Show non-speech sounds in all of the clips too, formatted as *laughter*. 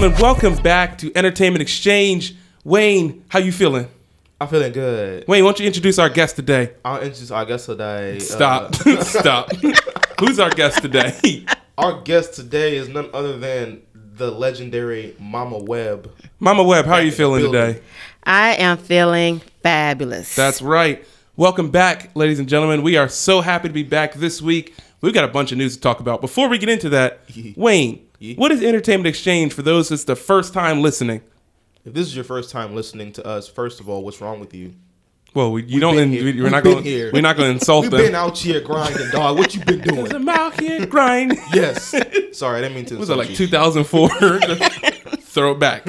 gentlemen, welcome back to Entertainment Exchange. Wayne, how you feeling? I'm feeling good. Wayne, why don't you introduce our guest today? I'll introduce our guest today. Stop. Uh, Stop. *laughs* *laughs* Who's our guest today? our guest today is none other than the legendary Mama Webb. Mama Webb, how are you feeling today? I am feeling fabulous. That's right. Welcome back, ladies and gentlemen. We are so happy to be back this week. We've got a bunch of news to talk about. Before we get into that, *laughs* Wayne, what is Entertainment Exchange for those that's the first time listening? If this is your first time listening to us, first of all, what's wrong with you? Well, we, you don't. been in- we- We're We've not been going. here. We're not going to insult them. We've them. been out here grinding, dog. What you been doing? *laughs* I'm out here grinding. *laughs* yes. Sorry, I didn't mean to. Was it like 2004? *laughs* Throw it back.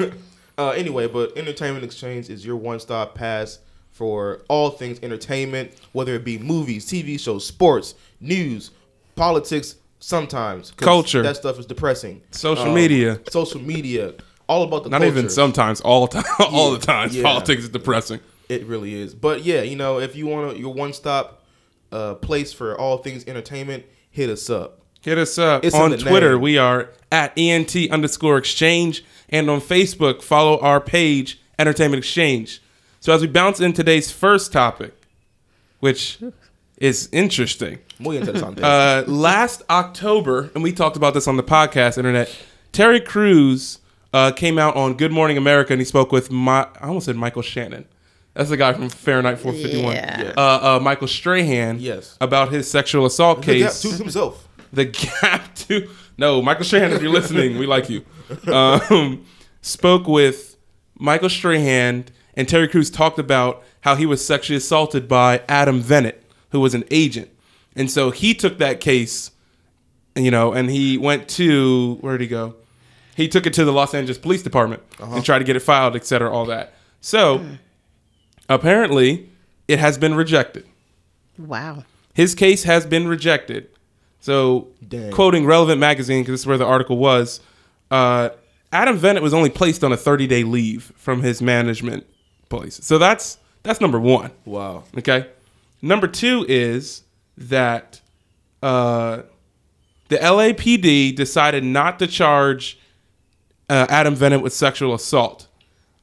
Uh, anyway, but Entertainment Exchange is your one-stop pass for all things entertainment, whether it be movies, TV shows, sports, news, politics. Sometimes Culture. That stuff is depressing. Social media. social media, all about the Not culture. even sometimes. All *laughs* time. All the times. Yeah. Politics is depressing. It really is. But yeah, you know, if you want your one-stop uh, place for all things entertainment, hit us up. Hit us up It's on Twitter. name. We are at ent underscore exchange, and on Facebook, follow our page Entertainment Exchange. So as we bounce in today's first topic, which is interesting. Muy interesante. Uh, last October, and we talked about this on the podcast internet. Terry Crews uh, came out on Good Morning America, and he spoke with my. I almost said Michael Shannon. That's the guy from Fahrenheit 451. Yeah. Uh, uh, Michael Strahan. Yes. About his sexual assault The Gap case. to himself. The Gap *laughs* to no Michael Strahan. If you're listening, we like you. Um, spoke with Michael Strahan and Terry Crews talked about how he was sexually assaulted by Adam Venit, who was an agent, and so he took that case, you know, and he went to where did he go? He took it to the Los Angeles Police Department and tried to get it filed, et cetera, all that. So apparently, it has been rejected wow. his case has been rejected. So, Dang. quoting Relevant Magazine, because this is where the article was, uh, Adam Venit was only placed on a 30 day leave from his management place. So that's that's number one. Wow. Okay. Number two is that uh, the LAPD decided not to charge uh, Adam Venit with sexual assault.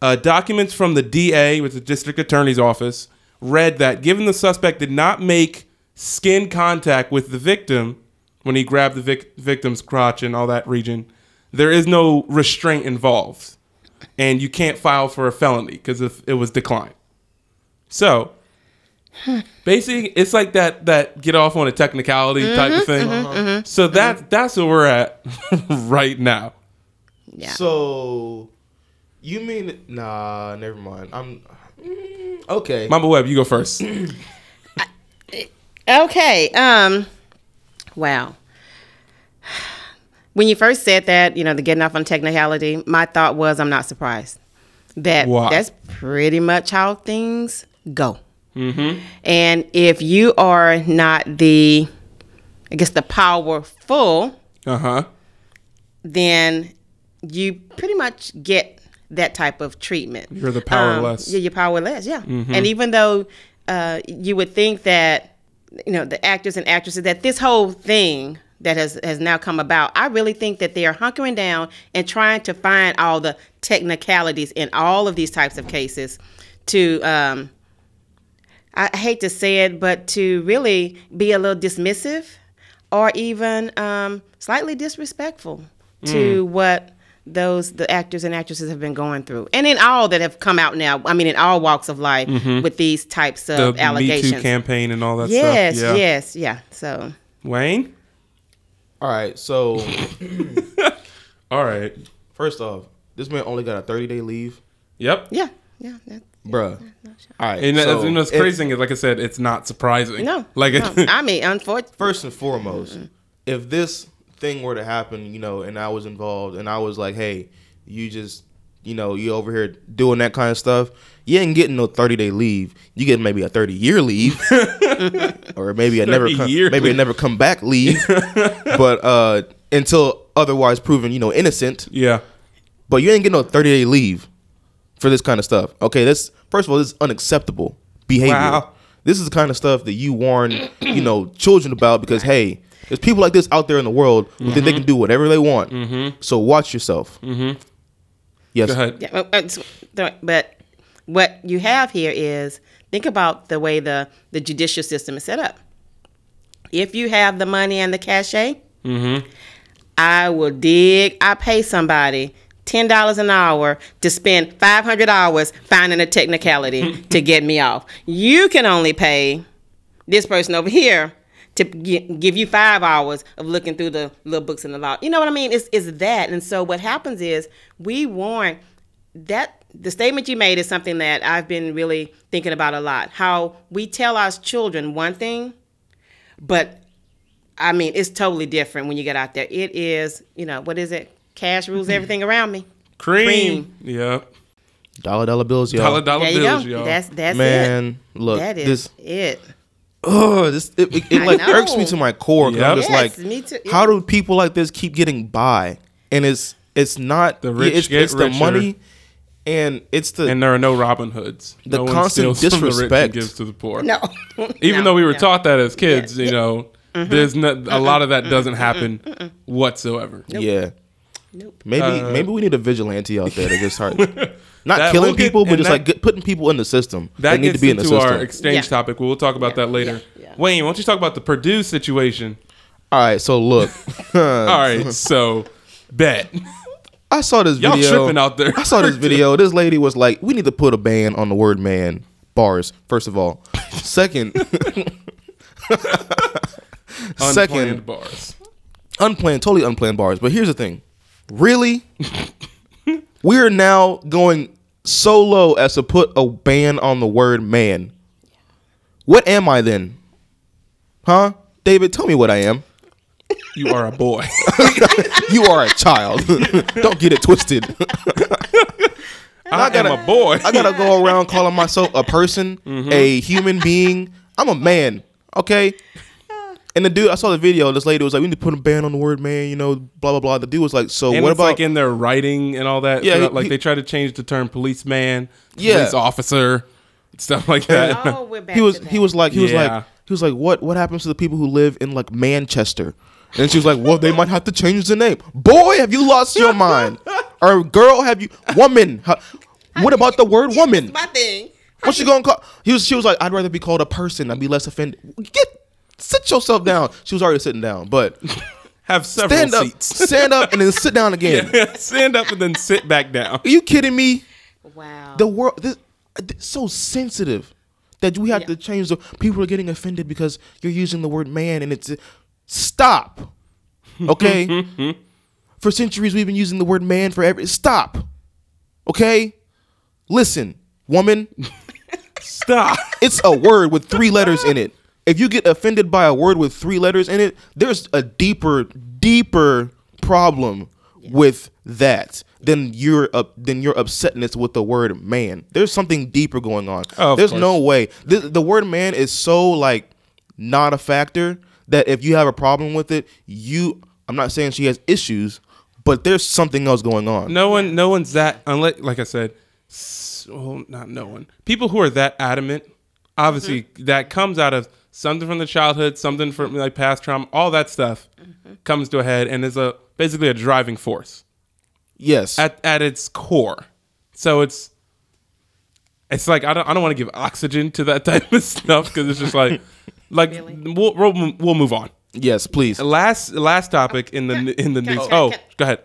Uh, documents from the DA, with the district attorney's office, read that given the suspect did not make skin contact with the victim when he grabbed the vic- victim's crotch and all that region, there is no restraint involved. And you can't file for a felony because it was declined. So, basically, it's like that that get off on a technicality type of mm-hmm, thing. Mm-hmm, uh-huh. mm-hmm. So that that's where we're at *laughs* right now. Yeah. So, you mean nah? Never mind. I'm mm, okay. Mama Webb, you go first. *clears throat* Okay. Um. Wow. When you first said that, you know, the getting off on technicality, my thought was, I'm not surprised. That Why? that's pretty much how things go. Mm-hmm. And if you are not the, I guess, the powerful, Uh huh. then you pretty much get that type of treatment. You're the powerless. Um, yeah, you're powerless. Yeah. And even though uh, you would think that you know the actors and actresses that this whole thing that has has now come about, I really think that they are hunkering down and trying to find all the technicalities in all of these types of cases to. Um, I hate to say it, but to really be a little dismissive or even um, slightly disrespectful to what those the actors and actresses have been going through, and in all that have come out now. I mean, in all walks of life with these types of The of Me allegations. Too campaign and all that yes, stuff. Yeah. yes, yeah. So Wayne. All right. So, *laughs* All right. first off, this man only got a 30 day leave, Yep. yeah, yeah. That, bruh. All right. And, so that's, and what's if- crazy thing is, like I said, it's not surprising. no, *laughs* Like no. I mean, unfortunately, first and foremost, if this thing were to happen, you know, and I was involved, and I was like, hey, you just you know, you over here doing that kind of stuff, you ain't getting no 30 day leave. You get maybe a 30 year leave, *laughs* or maybe a never come, maybe a never come back leave. *laughs* but uh, until otherwise proven, you know, innocent. Yeah. But you ain't getting no 30 day leave for this kind of stuff. Okay, that's first of all, this is unacceptable behavior. Wow. This is the kind of stuff that you warn, you know, children about because hey, there's people like this out there in the world who think they can do whatever they want. So watch yourself. Mm-hmm. Yes. Go ahead. Yeah, but- but- th- but what you have here is think about the way the the judicial system is set up. If you have the money and the cachet, I will dig. I pay somebody ten dollars an hour to spend five hundred hours finding a technicality *laughs* to get me off. You can only pay this person over here to give you five hours of looking through the little books in the law. You know what I mean? It's, it's that. And so what happens is we warn that the statement you made is something that I've been really thinking about a lot. How we tell our children one thing, but I mean, it's totally different when you get out there. It is, you know, what is it? Cash rules mm-hmm. everything around me. Cream. Yep. Dollar dollar bills, y'all. Dollar dollar There you bills, go. y'all. That's that's it. Man, look, that is this it. oh, this it, it, it I like know. irks me to my core. 'cause I'm just Yes, like, me too. how do people like this keep getting by? And it's it's not The rich it's, get it's the richer. money, and it's the and there are no Robin Hoods. The no one constant *laughs* from the rich and disrespect. gives to the poor. No. *laughs* Even No, though we were no. taught that as kids, Yeah. you know, mm-hmm. there's not a lot of that doesn't happen whatsoever. yeah. Nope. Maybe Uh, maybe we need a vigilante out there to just start *laughs* not killing get- people, but just that- like get, putting people in the system. That they need gets to be in the into system. our exchange Yeah. topic. We'll talk about that later. yeah, yeah. Wayne, why don't you talk about the Purdue situation? All right, so look, *laughs* All right, *laughs* so bet I saw this y'all video. tripping out there. I saw this video. This lady was like, "We need to put a ban on the word man." Bars. First of all, second, Unplanned second, bars. unplanned, totally unplanned bars. But here's the thing, really, *laughs* we're now going so low as to put a ban on the word man. What am I then? Huh, David? Tell me what I am. You are a boy. *laughs* You are a child. *laughs* Don't get it twisted. I, am gotta- a boy. I gotta go around calling myself a person, Mm-hmm. a human being. I'm a man, okay? And the dude, I saw the video. This lady was like, "We need to put a ban on the word man," you know, blah blah blah. The dude was like, "So and what it's about?" like in their writing and all that. Yeah, Yeah, he- like he- they try to change the term policeman, Yeah. police officer, stuff like that. Oh, we're back he was he was like he was Yeah. like he was like what what happens to the people who live in like Manchester? And she was like, well, they might have to change the name. Boy, have you lost your mind? *laughs* Or girl, have you woman? ha- What about the word woman? my thing. What you gonna call? He was. She was like, I'd rather be called a person. I'd be less offended. Get sit yourself down. She was already sitting down, but *laughs* Have several stand up, seats. stand up, and then sit down again. *laughs* Stand up and then sit back down. Are you kidding me? Wow. The world this, it's so sensitive that we have Yeah. to change the. People are getting offended because you're using the word man, and it's stop. *laughs* Okay. for centuries, we've been using the word man for every. Stop. Okay. Listen, woman. Stop. It's a word with three letters in it. If you get offended by a word with three letters in it, there's a deeper, deeper problem with that than your uh, than your upsetness with the word man. There's something deeper going on. Oh, there's course. no way. The, the word man is so like not a factor that if you have a problem with it, you I'm not saying she has issues, but there's something else going on. No one, no one's that unless, like I said, s- well, not no one. People who are that adamant, obviously, that comes out of something from the childhood, something from like past trauma, all that stuff comes to a head and is a basically a driving force Yes. at at its core. So it's it's like I don't I don't want to give oxygen to that *laughs* type of stuff because it's just like *laughs* like Really? we'll, we'll we'll move on. yes, please. Last last topic in the in the news. Oh, go ahead.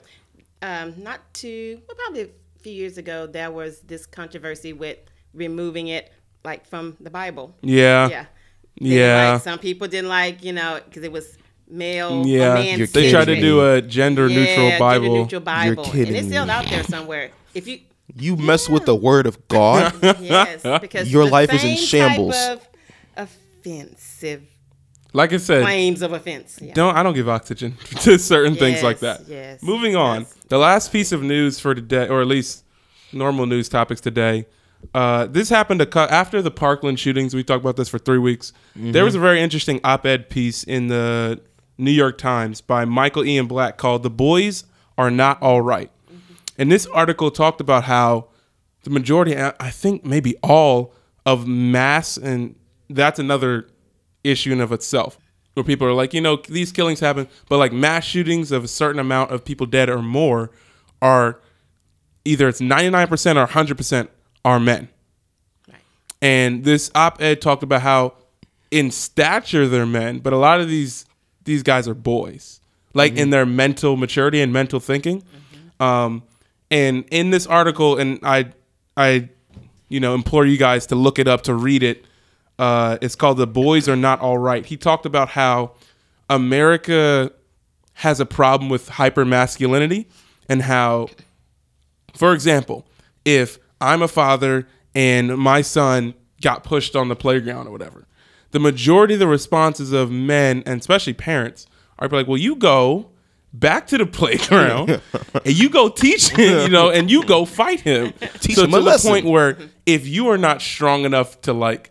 um, not too, well, probably a few years ago, there was this controversy with removing it, like from the Bible. Yeah. Yeah. They Yeah. Like, some people didn't like, you know, because it was male. Yeah, a man they tried to do a gender neutral yeah, Bible. Gender-neutral Bible. kidding and it's still me. out there somewhere. If you, You mess with the word of God. *laughs* yes, *laughs* because Your life is in same type shambles. of offensive Like I said, claims of offense. Yeah. don't I don't give oxygen *laughs* to certain things like that. yes, Moving on. yes. The last piece of news for today, or at least normal news topics today. Uh, this happened to cut after the Parkland shootings. We talked about this for three weeks. There was a very interesting op-ed piece in the New York Times by Michael Ian Black called "The Boys Are Not All Right," and this article talked about how the majority, I I think maybe all of mass, and that's another issue in of itself, where people are like, you know, these killings happen, but like mass shootings of a certain amount of people dead or more are either it's 99% or 100% are men. And this op-ed talked about how in stature they're men, but a lot of these these guys are boys. Like in their mental maturity and mental thinking. Um and in this article and I I you know implore you guys to look it up to read it. Uh it's called The Boys Are Not All Right. He talked about how America has a problem with hyper masculinity and how for example, if I'm a father and my son got pushed on the playground or whatever, the majority of the responses of men and especially parents are like, "Well, you go back to the *laughs* playground *laughs* and you go teach him, you know, and you go fight him." Teach so him to the lesson. point where if you are not strong enough to like,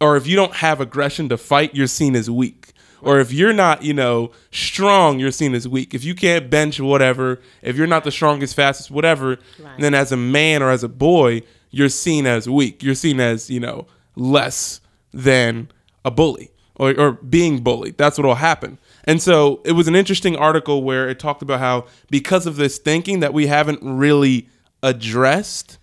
or if you don't have aggression to fight, you're seen as weak. Or if you're not, you know, strong, you're seen as weak. If you can't bench whatever, if you're not the strongest, fastest, whatever, then as a man or as a boy, you're seen as weak. You're seen as, you know, less than a bully or, or being bullied. That's what will happen. And so it was an interesting article where it talked about how because of this thinking that we haven't really addressed,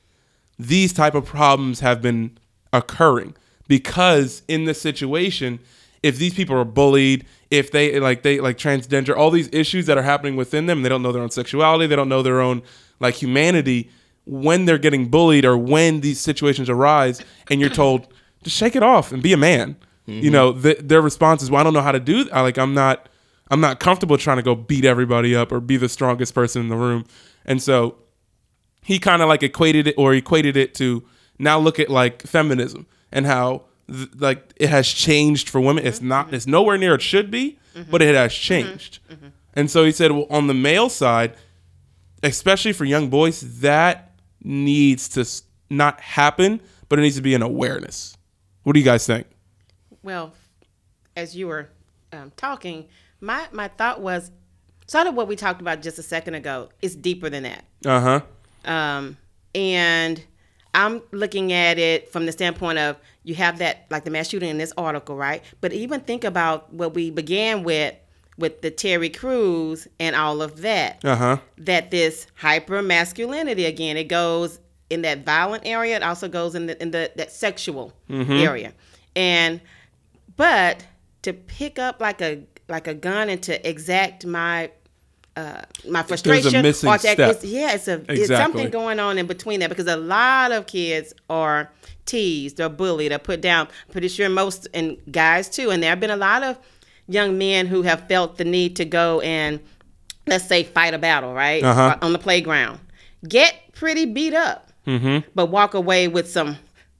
these type of problems have been occurring because in this situation if these people are bullied if they like they like transgender all these issues that are happening within them they don't know their own sexuality they don't know their own like humanity when they're getting bullied or when these situations arise and you're told just shake it off and be a man. You mm-hmm. know th- their response is well i don't know how to do I, like i'm not i'm not comfortable trying to go beat everybody up or be the strongest person in the room. And so he kind of like equated it or equated it to now look at like feminism and how th- like it has changed for women. It's not it's nowhere near it should be, but it has changed. And so he said, well, on the male side, especially for young boys, that needs to not happen, but it needs to be an awareness. What do you guys think? Well, as you were um, talking, my my thought was sort of what we talked about just a second ago. It's deeper than that. Uh huh. Um, and I'm looking at it from the standpoint of you have that like the mass shooting in this article, right? But even think about what we began with with the Terry Crews and all of that. Uh huh. That this hyper masculinity again, it goes in that violent area. It also goes in the in the that sexual area, and but to pick up like a like a gun and to exact my uh, my frustration missing or to act- step. it's- yeah, it's a it's something going on in between that because a lot of kids are teased or bullied or put down. Pretty sure most and guys too, and there have been a lot of young men who have felt the need to go and let's say fight a battle right Uh-huh. on the playground, get pretty beat up, Mm-hmm. but walk away with some.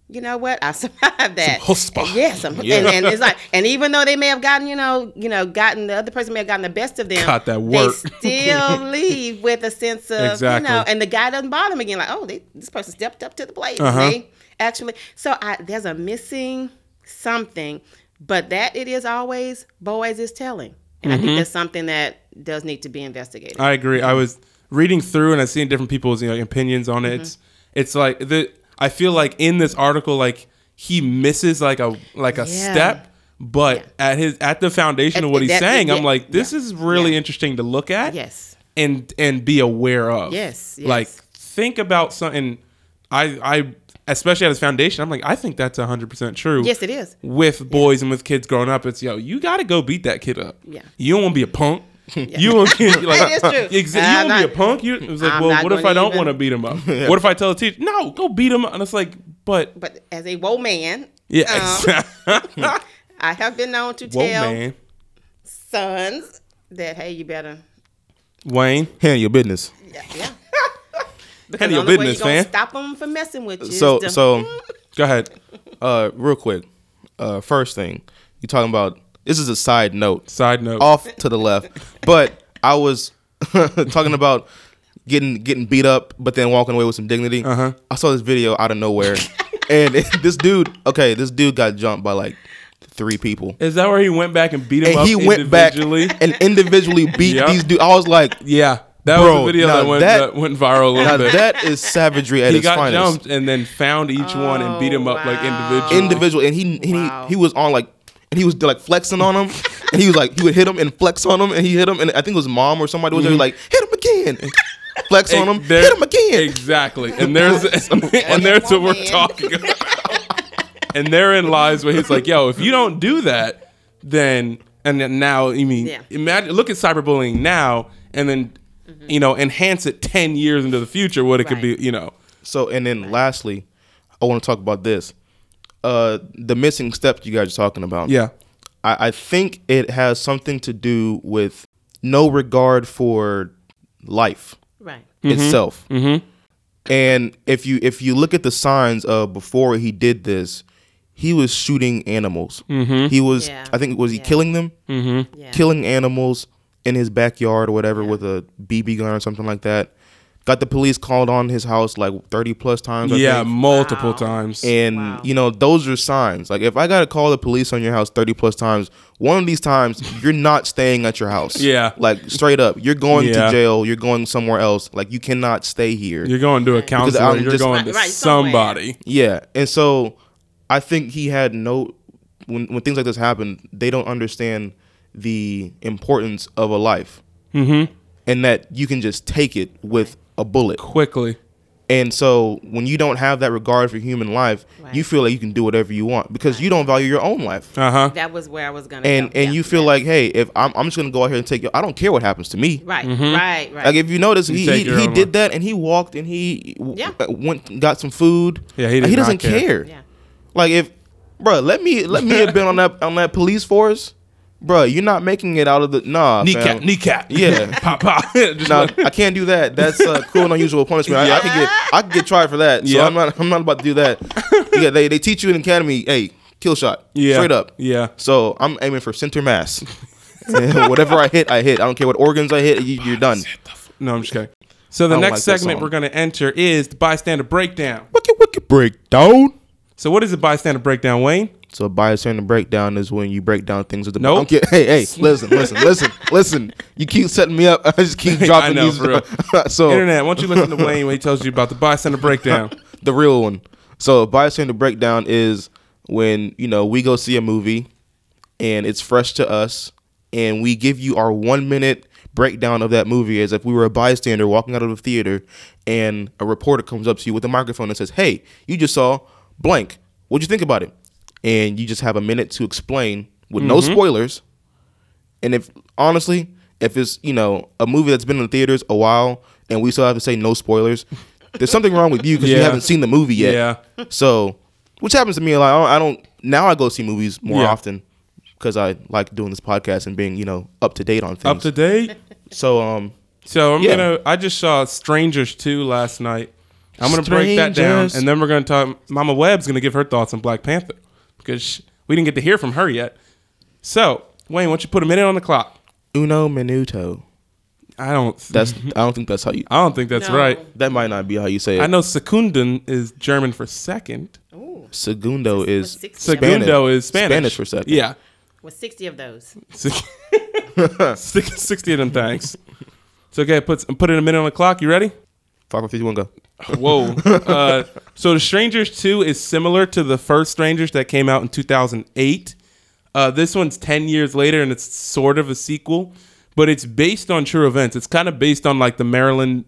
You know what? I *laughs* survived that. chutzpah. Yeah, some, And, and it's like, and even though they may have gotten, you know, you know, gotten the other person may have gotten the best of them, Got that work. they still *laughs* leave with a sense of, Exactly. you know, and the guy doesn't bother them again. Like, oh, they, this person stepped up to the plate. Uh-huh. They actually, so I, there's a missing something, but that it is always boys is telling, and I Mm-hmm. think that's something that does need to be investigated. I agree. I was reading through and I seen different people's you know opinions on Mm-hmm. it. It's, it's like the I feel like in this article like he misses like a like a Yeah. step, but at his at the foundation of what he's that- saying, I'm like this yeah, is really yeah. interesting to look at. yes. and and be aware of. Yes, yes. Like think about something. I I especially at his foundation. I'm like I think that's 100 percent true. Yes, it is. With boys and with kids growing up, it's yo, you got to go beat that kid up. Yeah. You don't want to be a punk. You want to be like That is true. Exa- you I'm want to be a punk. You it was like, I'm well, what if I don't want to beat him up? *laughs* What if I tell the teacher, no, go beat him up? And it's like, but But as a woe man, yeah, Um. *laughs* I have been known to Whoa, tell man, sons that hey, you better Wayne, Handle your business. yeah. yeah. *laughs* handle your the way business, you gonna stop them from messing with you. So so Go ahead. uh real quick. Uh first thing, you talking about this is a side note. Side note. Off to the left. But I was *laughs* talking about getting getting beat up, but then walking away with some dignity. Uh-huh. I saw this video out of nowhere, and *laughs* this dude, okay, this dude got jumped by like three people, Is that where he went back and beat him and up he went back and individually beat Yep. these dudes. I was like, yeah, that Bro, was the video that went, that- that went viral a little now bit. that is savagery at he its got finest. jumped and then found each one and beat him up like wow. individually. individual, and he he, Wow. he was on like. And he was like flexing on him, and he was like he would hit him and flex on him, and he hit him, and I think it was mom or somebody was there like hit him again, flex on him, Mm-hmm. Hit him again. Exactly. And there's *laughs* *laughs* and there's what we're talking about. And therein lies where he's like, yo, if you don't do that, then and then now I mean Yeah. imagine look at cyberbullying now and then you know, enhance it ten years into the future, what it could be, you know. So, and then lastly, I want to talk about this. Uh, the missing steps you guys are talking about. Yeah. I, I think it has something to do with no regard for life Right. itself. Mm-hmm. And if you if you look at the signs of before he did this, he was shooting animals. Mm-hmm. He was, Yeah. I think, was he Yeah. killing them? Yeah. killing animals in his backyard or whatever with a BB gun or something like that. Got the police called on his house like 30 plus times. I yeah, think. multiple Wow. times. And, Wow. you know, those are signs. Like, if I got to call the police on your house 30 plus times, one of these times, you're not staying at your house. Yeah. Like, straight up. You're going Yeah. to jail. You're going somewhere else. Like, you cannot stay here. you're going to a counselor, I'm you're just- going Right, to right, somebody. Yeah, and so I think he had no when when things like this happen, they don't understand the importance of a life, mm-hmm. and that you can just take it with a bullet. Quickly. And so when you don't have that regard for human life, Right. you feel like you can do whatever you want because you don't value your own life. Uh-huh. That was where I was gonna. And go. and Yeah. you feel like, hey, if I'm, I'm just gonna go out here and take, your, I don't care what happens to me. right, right, right. Like if you notice, You he he, he did that and he walked and he Yeah. uh, went got some food. Yeah, he Like, did he doesn't care. care. yeah. Like if, bro, let me let me *laughs* have been on that on that police force, bro. You're not making it out of the nah. Kneecap, fam. kneecap. Yeah. *laughs* pop, pop. *laughs* Just No, like- I can't do that. That's uh, cruel and unusual punishment. I, I could get I could get tried for that. So Yep. I'm not I'm not about to do that. yeah, they they teach you in academy. Hey, kill shot. Yeah. straight up. Yeah. So I'm aiming for center mass. *laughs* Whatever I hit, I hit. I don't care what organs I hit. You, you're done. No, I'm just kidding. So the next like segment we're going to enter is the bystander breakdown. Wicked wicked breakdown. So what is a bystander breakdown, Wayne? So a bystander breakdown is when you break down things with the Nope. Kid- Hey, hey, listen, listen, listen, *laughs* listen. You keep setting me up. I just keep *laughs* dropping know, these. for real. *laughs* so Internet, why don't you listen to Wayne when he tells you about the bystander breakdown? the real one. So a bystander breakdown is when you know we go see a movie and it's fresh to us, and we give you our one minute breakdown of that movie as if we were a bystander walking out of the theater, and a reporter comes up to you with a microphone and says, "Hey, you just saw blank. What'd you think about it?" And you just have a minute to explain with no spoilers. And if honestly, if it's you know a movie that's been in the theaters a while and we still have to say no spoilers, there's something wrong with you because you haven't seen the movie yet. Yeah. So, which happens to me a lot. I don't, I don't now. I go see movies more Yeah. often because I like doing this podcast and being you know up to date on things. Up to date? so um, So I'm Yeah. gonna. I just saw Strangers 2 last night. I'm gonna break that down, and then we're gonna talk. Mama Webb's gonna give her thoughts on Black Panther because we didn't get to hear from her yet. So Wayne, why don't you put a minute on the clock? uno minuto. I don't. That's I don't think that's how you. I don't think that's No. right. That might not be how you say it. I know Secunden is German for second. Ooh, Segundo is 60 of Spanish. Segundo is Spanish. Spanish for second. Yeah. With sixty of those. Six- *laughs* 60 of them, thanks. So, okay, put, put in a minute on the clock. You ready? Five or fifty-one go. *laughs* Whoa. uh, so, The Strangers 2 is similar to the first Strangers that came out in 2008. Uh, this one's 10 years later and it's sort of a sequel, but it's based on true events. It's kind of based on like the Maryland,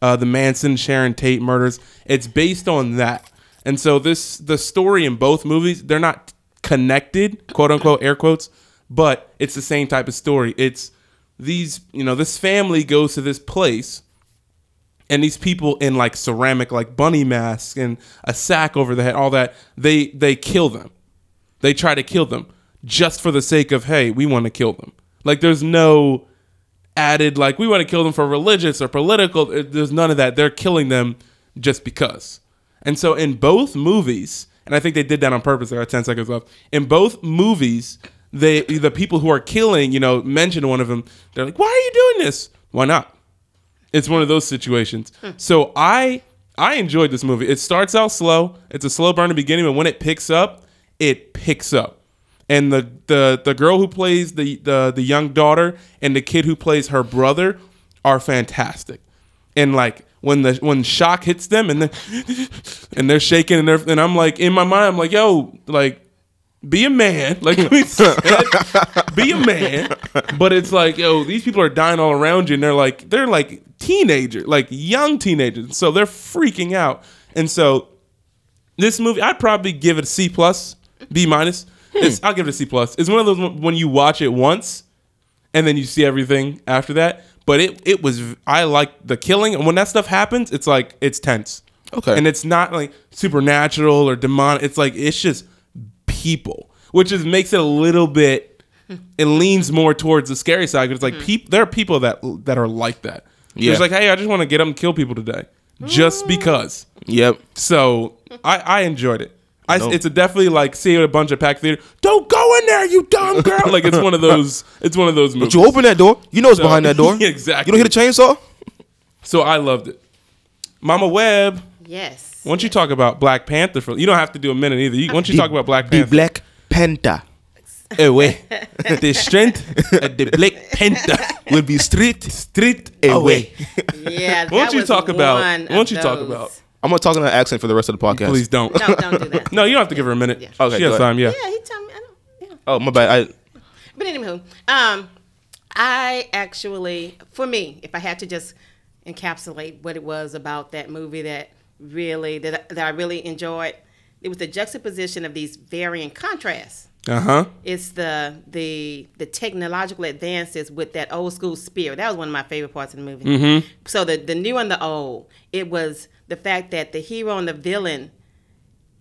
uh, the Manson, Sharon Tate murders. It's based on that. And so, this, the story in both movies, they're not connected, quote unquote, air quotes, but it's the same type of story. It's these, you know, this family goes to this place and these people in like ceramic like bunny masks and a sack over the head all that they they kill them. They try to kill them just for the sake of hey we want to kill them. Like there's no added like we want to kill them for religious or political uh, there's none of that. They're killing them just because. And so in both movies and i think they did that on purpose i got 10 seconds left. In both movies they the people who are killing you know mention one of them they're like why are you doing this? Why not It's one of those situations. Hmm. So I I enjoyed this movie. It starts out slow. It's a slow burn in the beginning, but when it picks up, it picks up. And the the the girl who plays the the the young daughter and the kid who plays her brother are fantastic. And like when the when shock hits them and *laughs* and they're shaking and they're and I'm like in my mind I'm like yo like be a man like we *laughs* said, be a man. But it's like yo these people are dying all around you and they're like they're like teenager like young teenagers. So they're freaking out. And so this movie I'd probably give it a C plus B minus. Hmm. It's, I'll give it a C plus. It's one of those when you watch it once and then you see everything after that. But it it was I like the killing. And when that stuff happens it's like it's tense. Okay. and it's not like supernatural or demonic it's like it's just people which is makes it a little bit *laughs* it leans more towards the scary side because it's like mm-hmm. peop, there are people that that are like that Yeah. it's like hey I just want to get them and kill people today just mm. because Yep. so I, I enjoyed it. I, No. It's a definitely like seeing a bunch of packed theater. Don't go in there, you dumb *laughs* girl. like it's one of those. It's one of those movies. But you open that door, you know what's So- behind that door. *laughs* Exactly. You don't hear the chainsaw? So I loved it. Mama Webb. Yes. Why don't you talk about Black Panther for? You don't have to do a minute either. You, why don't you talk about Black Panther, The Black Panther away. *laughs* the strength of the Black Panther will be straight street away. Yeah. Why don't you talk about? one Why don't you talk about? I'm gonna talk in that accent for the rest of the podcast. Please don't. No, don't do that. *laughs* No, you don't have to give her a minute. Yeah. Okay, she has ahead. time. Yeah. Yeah, he told me. I don't. Yeah. Oh my bad. I But anywho, um, I actually, for me, if I had to just encapsulate what it was about that movie that really that that I really enjoyed, it was the juxtaposition of these varying contrasts. Uh huh. It's the the the technological advances with that old school spirit. That was one of my favorite parts of the movie. Mm-hmm. So the the new and the old. It was the fact that the hero and the villain,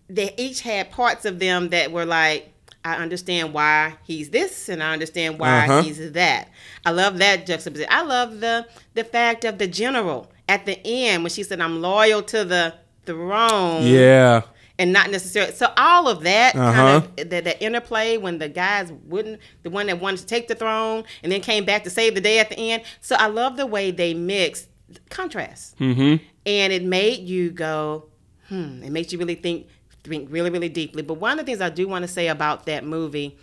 they each had parts of them that were like, I understand why he's this, and I understand why Uh-huh. he's that. I love that juxtaposition. I love the the fact of the general at the end when she said, "I'm loyal to the throne." Yeah. and not necessarily. So all of that Uh-huh. kind of that, that interplay when the guys wouldn't, the one that wanted to take the throne and then came back to save the day at the end. So I love the way they mixed contrast, mm-hmm. and it made you go, hmm. It makes you really think, think really, really deeply. But one of the things I do want to say about that movie.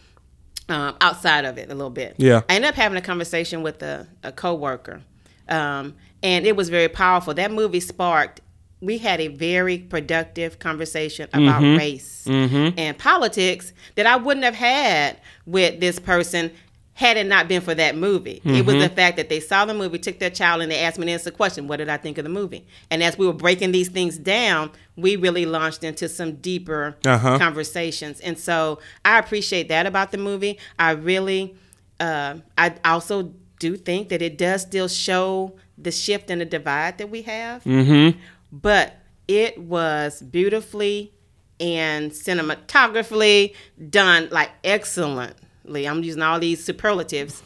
Um, outside of it a little bit. Yeah. I ended up having a conversation with a, a coworker, um, and it was very powerful. That movie sparked. We had a very productive conversation about race and politics that I wouldn't have had with this person had it not been for that movie. It was the fact that they saw the movie, took their child, and they asked me to answer the question, "What did I think of the movie?" And as we were breaking these things down, we really launched into some deeper Uh-huh. conversations. And so I appreciate that about the movie. I really, uh, I also do think that it does still show the shift and the divide that we have. Mm-hmm. But it was beautifully and cinematographically done, like excellently. I'm using all these superlatives.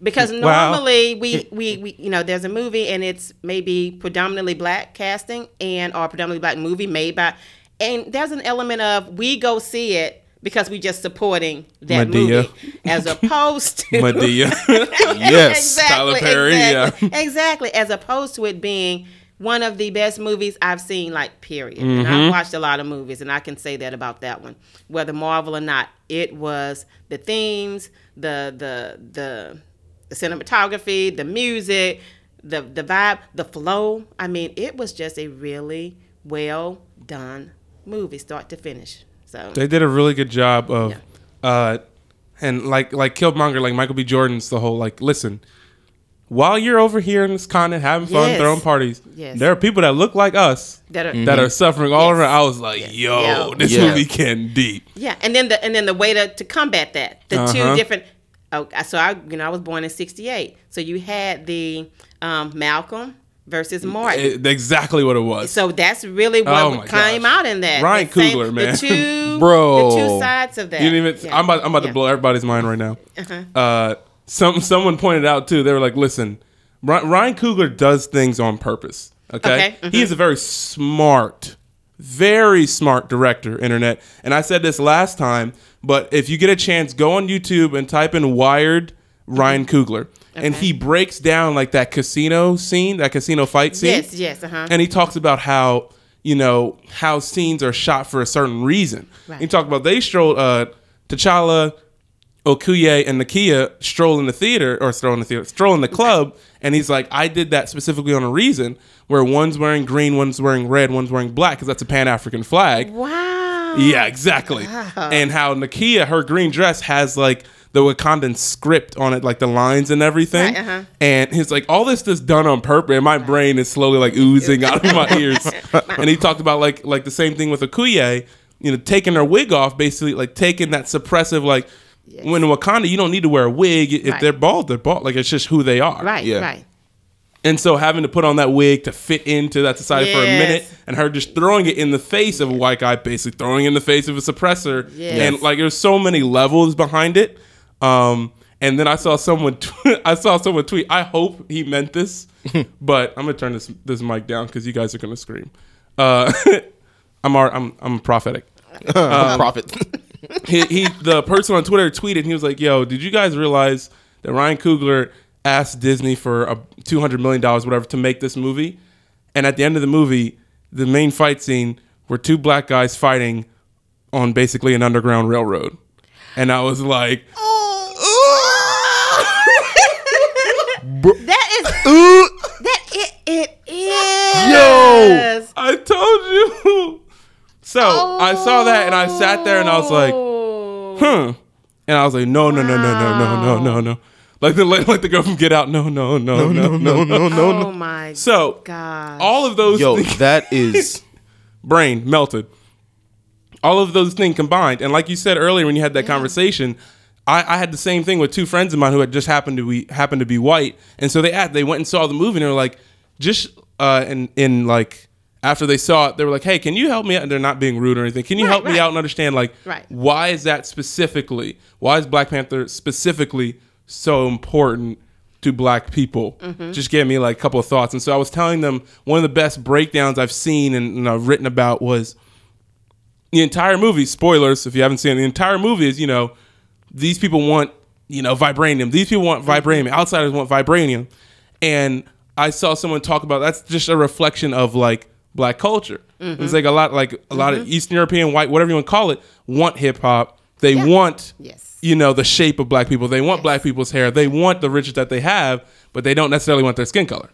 Because Wow. normally we, we, we you know there's a movie and it's maybe predominantly black casting and or predominantly black movie made by and there's an element of we go see it because we just supporting that Madea. movie as *laughs* opposed to Medea. *laughs* yes. exactly, Tyler Perry, exactly, exactly. As opposed to it being one of the best movies I've seen, like period. And Mm-hmm. I've watched a lot of movies, and I can say that about that one, whether Marvel or not. It was the themes, the the the, the cinematography, the music, the the vibe, the flow. I mean, it was just a really well done movie, start to finish. So They did a really good job of, uh, and like like Killmonger, like Michael B. Jordan's the whole like, listen, while you're over here in this continent having fun, Yes. throwing parties, Yes. there are people that look like us that are that are suffering all Yes. around. I was like, yo, Yeah. this Yeah. movie can deep. Yeah, and then the and then the way to, to combat that, the Uh-huh. two different. Oh, so I you know I was born in '68, so you had the um, Malcolm versus Martin. Exactly what it was. so that's really what Oh came out in that. Ryan The same- Coogler, man. *laughs* the two, Bro. the two sides of that. You didn't even. Yeah. I'm about. I'm about Yeah. to blow everybody's mind right now. Uh-huh. Uh, some someone pointed out too. They were like, "Listen, Ryan Coogler does things on purpose. Okay, Okay, mhm. he is a very smart, very smart director. Internet, and I said this last time, but if you get a chance, go on YouTube and type in "Wired Ryan Coogler." And he breaks down like that casino scene, that casino fight scene. Yes, yes, uh-huh. And he talks about how you know how scenes are shot for a certain reason. Right. He talked about they strolled uh, T'Challa, Okoye, and Nakia stroll in the theater or stroll in the theater, stroll in the club, and he's like, I did that specifically on a reason where one's wearing green, one's wearing red, one's wearing black because that's a Pan African flag. Wow. Yeah, exactly. And how Nakia, her green dress has like the Wakandan script on it, like the lines and everything. Right, uh-huh. And he's like, all this is done on purpose. And my brain is slowly like oozing out of my *laughs* ears. and he talked about like like the same thing with Okoye, you know, taking her wig off, basically like taking that suppressive like. When in Wakanda, you don't need to wear a wig. If Right. they're bald, they're bald. Like it's just who they are. Right, Yeah. right. And so having to put on that wig to fit into that society for a minute and her just throwing it in the face of a white guy, basically throwing it in the face of a suppressor. Yes. And like there's so many levels behind it. Um, and then I saw someone tw- *laughs* I saw someone tweet, I hope he meant this, *laughs* but I'm gonna turn this this mic down because you guys are gonna scream. Uh, *laughs* I'm ar- I'm I'm prophetic. Profit. he, he the person on Twitter tweeted he was like, "Yo, did you guys realize that Ryan Coogler asked Disney for a two hundred million dollars, whatever, to make this movie? And at the end of the movie, the main fight scene were two black guys fighting on basically an underground railroad." And I was like, Bro. That is Ooh. that it it is. Yo, I told you. So oh. I saw that and I sat there and I was like, huh? And I was like, no, no, no, no, no, no, no, no, no. Like the like the girl from Get Out. No, no, no, no, no, no, no, no. Oh no. my. So God. All of those. Yo, things, that is brain melted. All of those things combined, and like you said earlier when you had that yeah. conversation, I, I had the same thing with two friends of mine who had just happened to be happened to be white, and so they had, they went and saw the movie, and they were like, just uh, in in like after they saw it, they were like, hey, can you help me out? And they're not being rude or anything. Can you Right, help me out and understand like Right. why is that specifically? Why is Black Panther specifically so important to black people? Mm-hmm. Just gave me like a couple of thoughts. And so I was telling them one of the best breakdowns I've seen and, and I've written about was the entire movie. Spoilers if you haven't seen it, the entire movie is, you know, these people want, you know, vibranium. These people want vibranium. Outsiders want vibranium. And I saw someone talk about that's just a reflection of like black culture. It's mm-hmm. like a lot like a lot of mm-hmm. Eastern European white, whatever you want to call it, want hip hop. They want Yes. you know, the shape of black people. They want black people's hair. They want the riches that they have, but they don't necessarily want their skin color.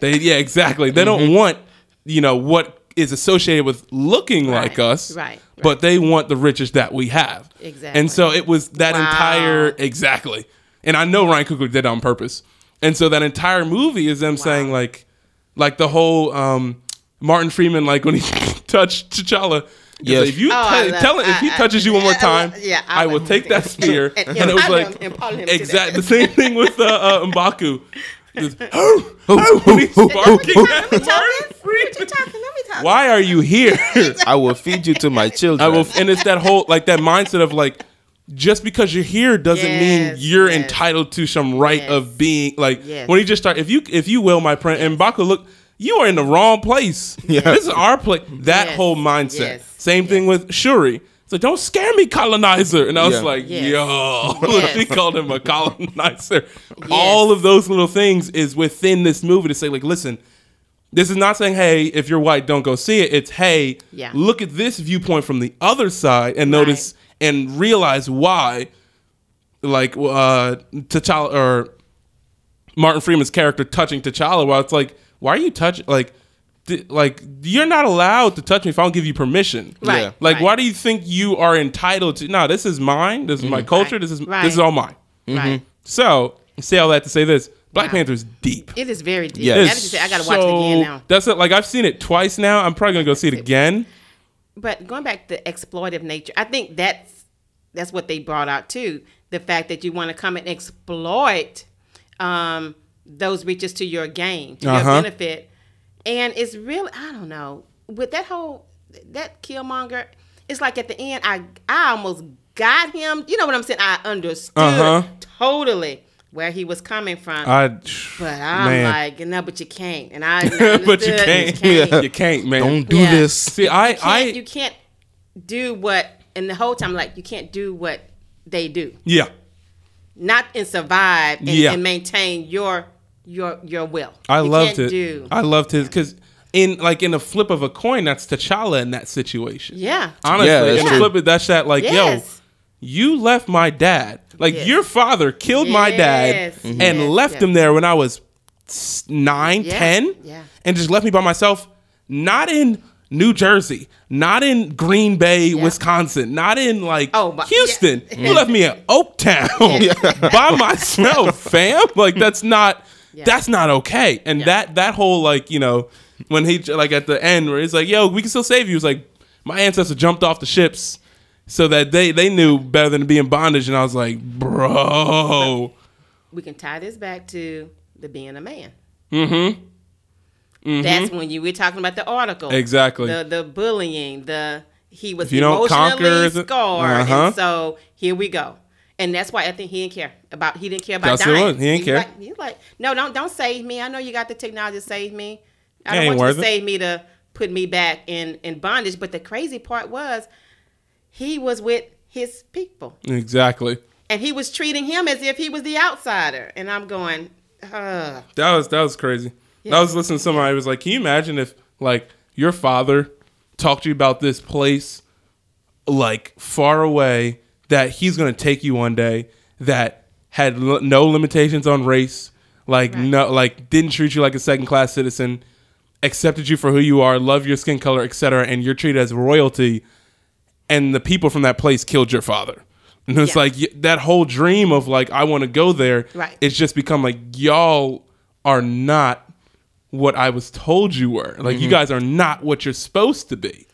They yeah, exactly. They don't mm-hmm. want, you know, what is associated with looking like us. right, But they want the riches that we have. Exactly. And so it was that Wow. entire exactly. And I know Ryan Coogler did it on purpose. And so that entire movie is them saying like like the whole um Martin Freeman like when he *laughs* touched T'Challa he's Yes. like, if you Oh, I tell, love- tell it if he I- I- touches you one more I- I- time, yeah, I I will take that spear. And- *laughs* and, and it was like love him, Paul him to exact that. the same thing with uh, uh, Mbaku. *laughs* Just, oh, oh, when he's barking at Martin Why are you here? *laughs* I will feed you to my *laughs* children. I will, and it's that whole like that mindset of like, just because you're here doesn't mean you're yes. entitled to some right Yes. of being like. Yes. When he just start, if you if you will, my friend, and Baku, look, you are in the wrong place. Yeah. This is our place. That Yes, whole mindset. yes, Same thing with Shuri. It's like, don't scare me, colonizer. And I was Yeah. like, Yes. yo, *laughs* Yes. she called him a colonizer. All of those little things is within this movie to say, like, listen, this is not saying, hey, if you're white, don't go see it. It's, hey, Yeah. look at this viewpoint from the other side and notice and realize why, like, uh, T'Challa or Martin Freeman's character touching T'Challa, while it's like, why are you touching, like, th- like you're not allowed to touch me if I don't give you permission. Right. Yeah. Like, right. why do you think you are entitled to? No, this is mine. This is my culture. This is Right. this is all mine. Right. So say all that to say this: Black Wow. Panther's deep. It is very deep. Yeah. Is to I got to watch it again now. That's it. Like I've seen it twice now. I'm probably gonna go see it again. But going back to the exploitive nature, I think that's that's what they brought out too. The fact that you want to come and exploit um, those reaches to your gain, to Uh-huh. your benefit, and it's really I don't know with that whole that Killmonger. It's like at the end, I I almost got him. You know what I'm saying? I understood Uh-huh. totally where he was coming from. I, but I'm man. like, no, but you can't. And I, *laughs* but you understood, can't. Yeah. You can't, man. Don't do Yeah. this. See, I, I, you can't do what and the whole time like you can't do what they do yeah, not and survive and, Yeah. and maintain your your your will. I You loved can't it. Do. I loved his because in like in a flip of a coin, that's T'Challa in that situation. yeah. Honestly, Yeah, in a flip, it, that's that like, Yes. yo, you left my dad. Like Yes. your father killed my dad Yes. and. Yes, left yes. him there when I was s- nine, Yeah. ten, Yeah. and just left me by myself. Not in New Jersey, not in Green Bay, Wisconsin, not in like Oh, but- Houston. yeah. You left me in Oaktown *laughs* *laughs* by myself, fam. Like that's not Yeah. that's not okay. And that that whole like you know when he like at the end where he's like, "Yo, we can still save you." He's like, "My ancestor jumped off the ships." So that they they knew better than to be in bondage, and I was like, bro, we can tie this back to the being a man. Mm-hmm. That's when you we're talking about the article. Exactly. The the bullying, the he was you don't conquer, emotionally scarred, Uh-huh. and so here we go. And that's why I think he didn't care about. He didn't care about That's dying. He didn't was care. Like, he's like, no, don't don't save me. I know you got the technology to save me. I don't want you to it. save me to put me back in in bondage. But the crazy part was, he was with his people exactly. and he was treating him as if he was the outsider. And I'm going, uh, That was that was crazy. I was listening to somebody was like, "Can you imagine if like your father talked to you about this place like far away that he's going to take you one day that had l- no limitations on race, like Right. no like didn't treat you like a second class citizen, accepted you for who you are, love your skin color, etc., and you're treated as royalty, and the people from that place killed your father." And it's Yeah. like that whole dream of like I want to go there. Right. It's just become like y'all are not what I was told you were. Like Mm-hmm. you guys are not what you're supposed to be.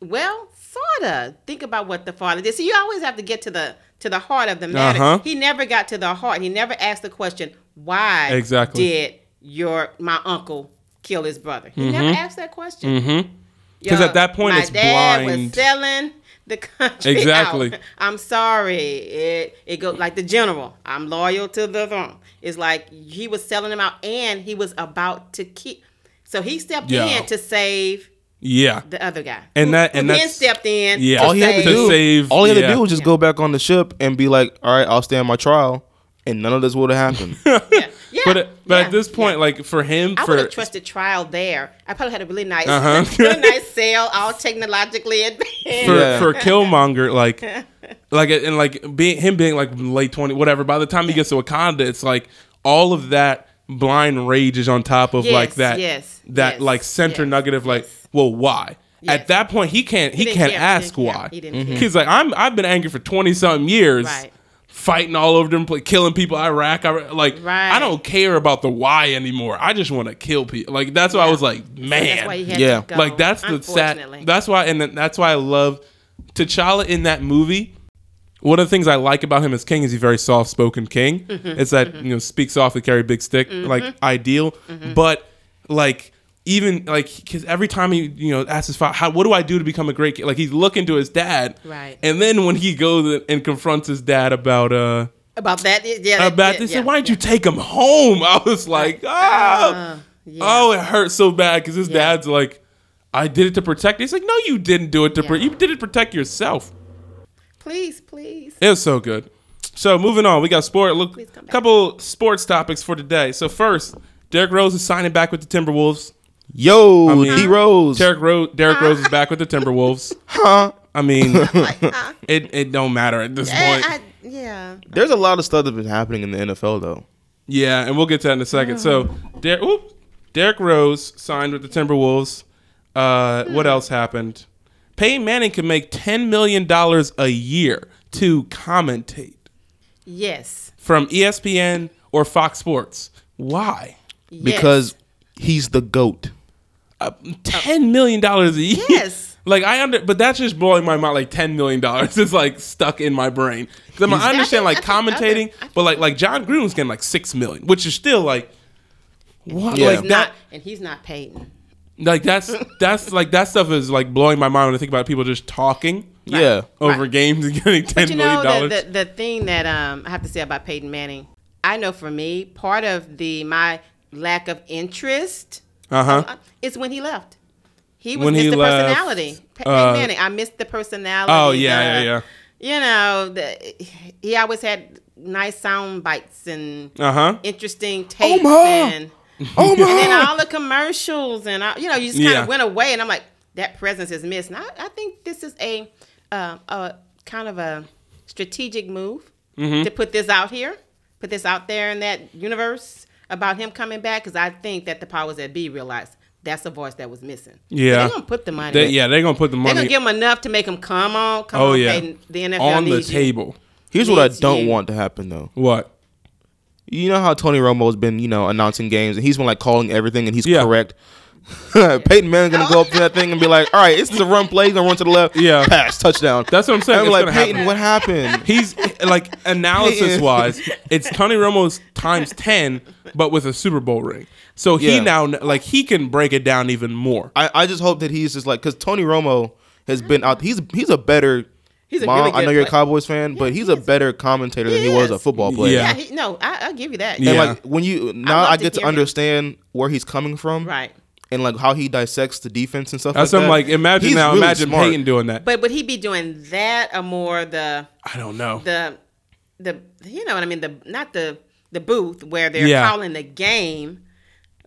well, Think about what the father did. So you always have to get to the to the heart of the matter. Uh-huh. He never got to the heart. He never asked the question, why Exactly. did your my uncle kill his brother? He never asked that question. Mm-hmm. 'Cause at that point, my it's dad blind. was selling the country. *laughs* Exactly. out. I'm sorry. It it goes like the general. I'm loyal to the throne. It's like he was selling them out, and he was about to keep. So he stepped Yeah. in to save Yeah. the other guy. And who- that- and then stepped in. Yeah. all he had to save- do, save- all he had yeah. to do was just go back on the ship and be like, "All right, I'll stand my trial," and none of this would have happened. *laughs* Yeah, yeah, But uh, but yeah, at this point, yeah. like for him, I for would have trusted trial there. I probably had a really nice, Uh-huh. *laughs* really *laughs* nice sale, all technologically advanced. for, Yeah. for Killmonger, like, like and like being him being like late twenty, whatever. By the time he gets to Wakanda, it's like all of that blind rage is on top of Yes, like that yes, that yes, like center yes, nugget of like, yes. Well, why? Yes. At that point, he can't he, didn't can't care, ask didn't why. he didn't. He's like, I'm I've been angry for twenty something years. Right. Fighting all over them, like, killing people, Iraq. I, like, Right. I don't care about the why anymore. I just want to kill people. Like, that's why I was like, So man, that's why he had Yeah. like that's the sad. That's why, and that's why I love T'Challa in that movie. One of the things I like about him as king is he's very soft spoken king. Mm-hmm. It's that you know speak softly, carry big stick, like ideal. Mm-hmm. But like even like because every time he you know asks his father, how what do I do to become a great king? Like he's looking to his dad, Right. And then when he goes and confronts his dad about uh about that. Yeah, about that, this, yeah, why didn't you take him home? *laughs* I was like, oh, Uh, yeah. oh, it hurts so bad because his Yeah. dad's like, I did it to protect. He's like, no, you didn't do it to. Pro- Yeah. you did it to protect yourself. Please, please. It was so good. So moving on, we got sport. Look, Please come back. couple sports topics for today. So first, Derrick Rose is signing back with the Timberwolves. Yo, mean- D Rose. Derrick Rose, Derrick Rose is back with the Timberwolves. *laughs* Huh? I mean, *laughs* uh, it it don't matter at this eh, point. I, yeah. There's a lot of stuff that's been happening in the NFL though. Yeah, and we'll get to that in a second. So, Der- oop, Derrick Rose signed with the Timberwolves. Uh, What else happened? Peyton Manning can make ten million dollars a year to commentate Yes. from ESPN or Fox Sports. Why? yes. Because he's the goat. Ten million dollars a year. Yes. *laughs* Like I under, but that's just blowing my mind. Like ten million dollars *laughs* is like stuck in my brain. 'Cause I, mean, I understand like *laughs* I think- I think- commentating, I but like like Jon Gruden's getting like six million, which is still like what? Yeah. Like He's that, not, and he's not Peyton. Like that's that's like that stuff is like blowing my mind when I think about people just talking Yeah. over Right. games and getting ten But you million know, dollars. the, the, the thing that um, I have to say about Peyton Manning, I know for me, part of the my lack of interest Uh huh. uh, is when he left. He was When he missed the left, personality. Peyton uh, Manning, I missed the personality. Oh yeah, the- yeah, yeah. you know, the, he always had nice sound bites and Uh huh. interesting takes my. and, Oh *laughs* and then all the commercials and all, you know, you just kind Yeah. of went away and I'm like, that presence is missed. And I, I think this is a, uh, a kind of a strategic move Mm-hmm. to put this out here, put this out there in that universe about him coming back because I think that the powers that be realized that's a voice that was missing. Yeah. they're gonna put the money. They, yeah, they're gonna put the money. they're gonna give him enough to make him come on, come Oh, on, yeah. Peyton. The NFL on the needs you. table. Here's what I don't you. want to happen though. What? You know how Tony Romo's been, you know, announcing games and he's been like calling everything and he's Yeah. correct. *laughs* Peyton Manning's gonna go up to that thing and be like, "All right, this is a run play. He's gonna run to the left. Yeah. pass, touchdown." That's what I'm saying. I'm It's like, Peyton, happen. what happened? He's like *laughs* analysis wise, it's Tony Romo's times ten, but with a Super Bowl ring. So he Yeah. now like he can break it down even more. I, I just hope that he's just like because Tony Romo has been out. He's he's a better. He's a Mom, really I know you're a. Cowboys fan, but he's a better commentator than He he was a football player. Yeah. Yeah, he, no, I, I'll give you that. Yeah. And like when you now love I get to hear him. understand where he's coming from, Right. And like how he dissects the defense and stuff. That's like what I'm that. like. Imagine He's now. really imagine smart. Peyton doing that. But would he be doing that or more the I don't know. the the you know what I mean the not the the booth where they're Yeah. calling the game,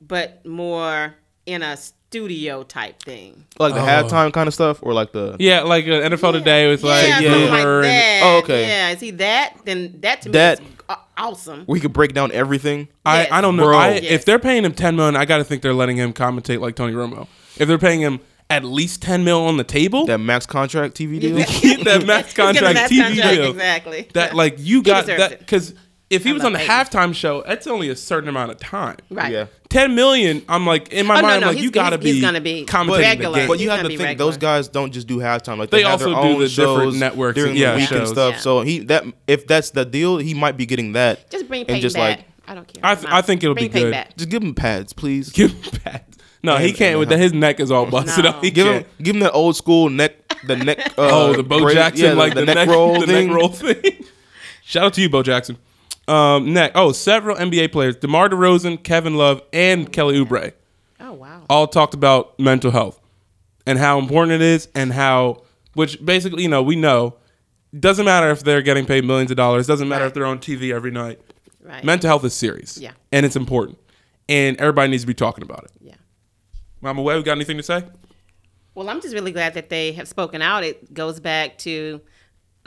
but more in a studio type thing. like the halftime kind of stuff, or like the Oh. yeah, like uh, NFL Today was like yeah, yeah. like Boomer and- Oh, okay. Yeah, is he that? Then that to That- me is aw- awesome. We could break down everything. I, Yes. I don't know. I, Yes. If they're paying him ten million, I got to think they're letting him commentate like Tony Romo. If they're paying him at least ten mil on the table, That max contract TV deal. *laughs* that max contract that TV contract, deal. Exactly. That like you got that because if he I was on the Peyton. halftime show, that's only a certain amount of time. right. Yeah. Ten million, I'm like in my Oh, no, mind, no, I'm like he's- you got to he's- be he's gonna be commentating regular. the game. But you have to think regular. those guys don't just do halftime. Like They they, have also their do own the different shows networks during and- the yeah, week and stuff. Yeah. So he that if that's the deal, he might be getting that. Just bring and just back. like I don't care. I th- I think it'll bring be good. Back. just give him pads, please. Give him pads. No, he can't with man. that. His neck is all busted No. up. He Give can't. him give him the old school neck the neck. *laughs* Uh, Oh, the Bo Jackson, yeah, like the, neck, roll, the neck roll thing. *laughs* Shout out to you, Bo Jackson. Um, next, oh, several NBA players: DeMar DeRozan, Kevin Love, and Kelly Oubre Oh wow. all talked about mental health and how important it is, and how, which basically, you know, we know doesn't matter if they're getting paid millions of dollars. Doesn't matter Right. if they're on TV every night. Right. Mental health is serious. Yeah. and it's important, and everybody needs to be talking about it. yeah. Mama Way, we got anything to say? Well, I'm just really glad that they have spoken out. It goes back to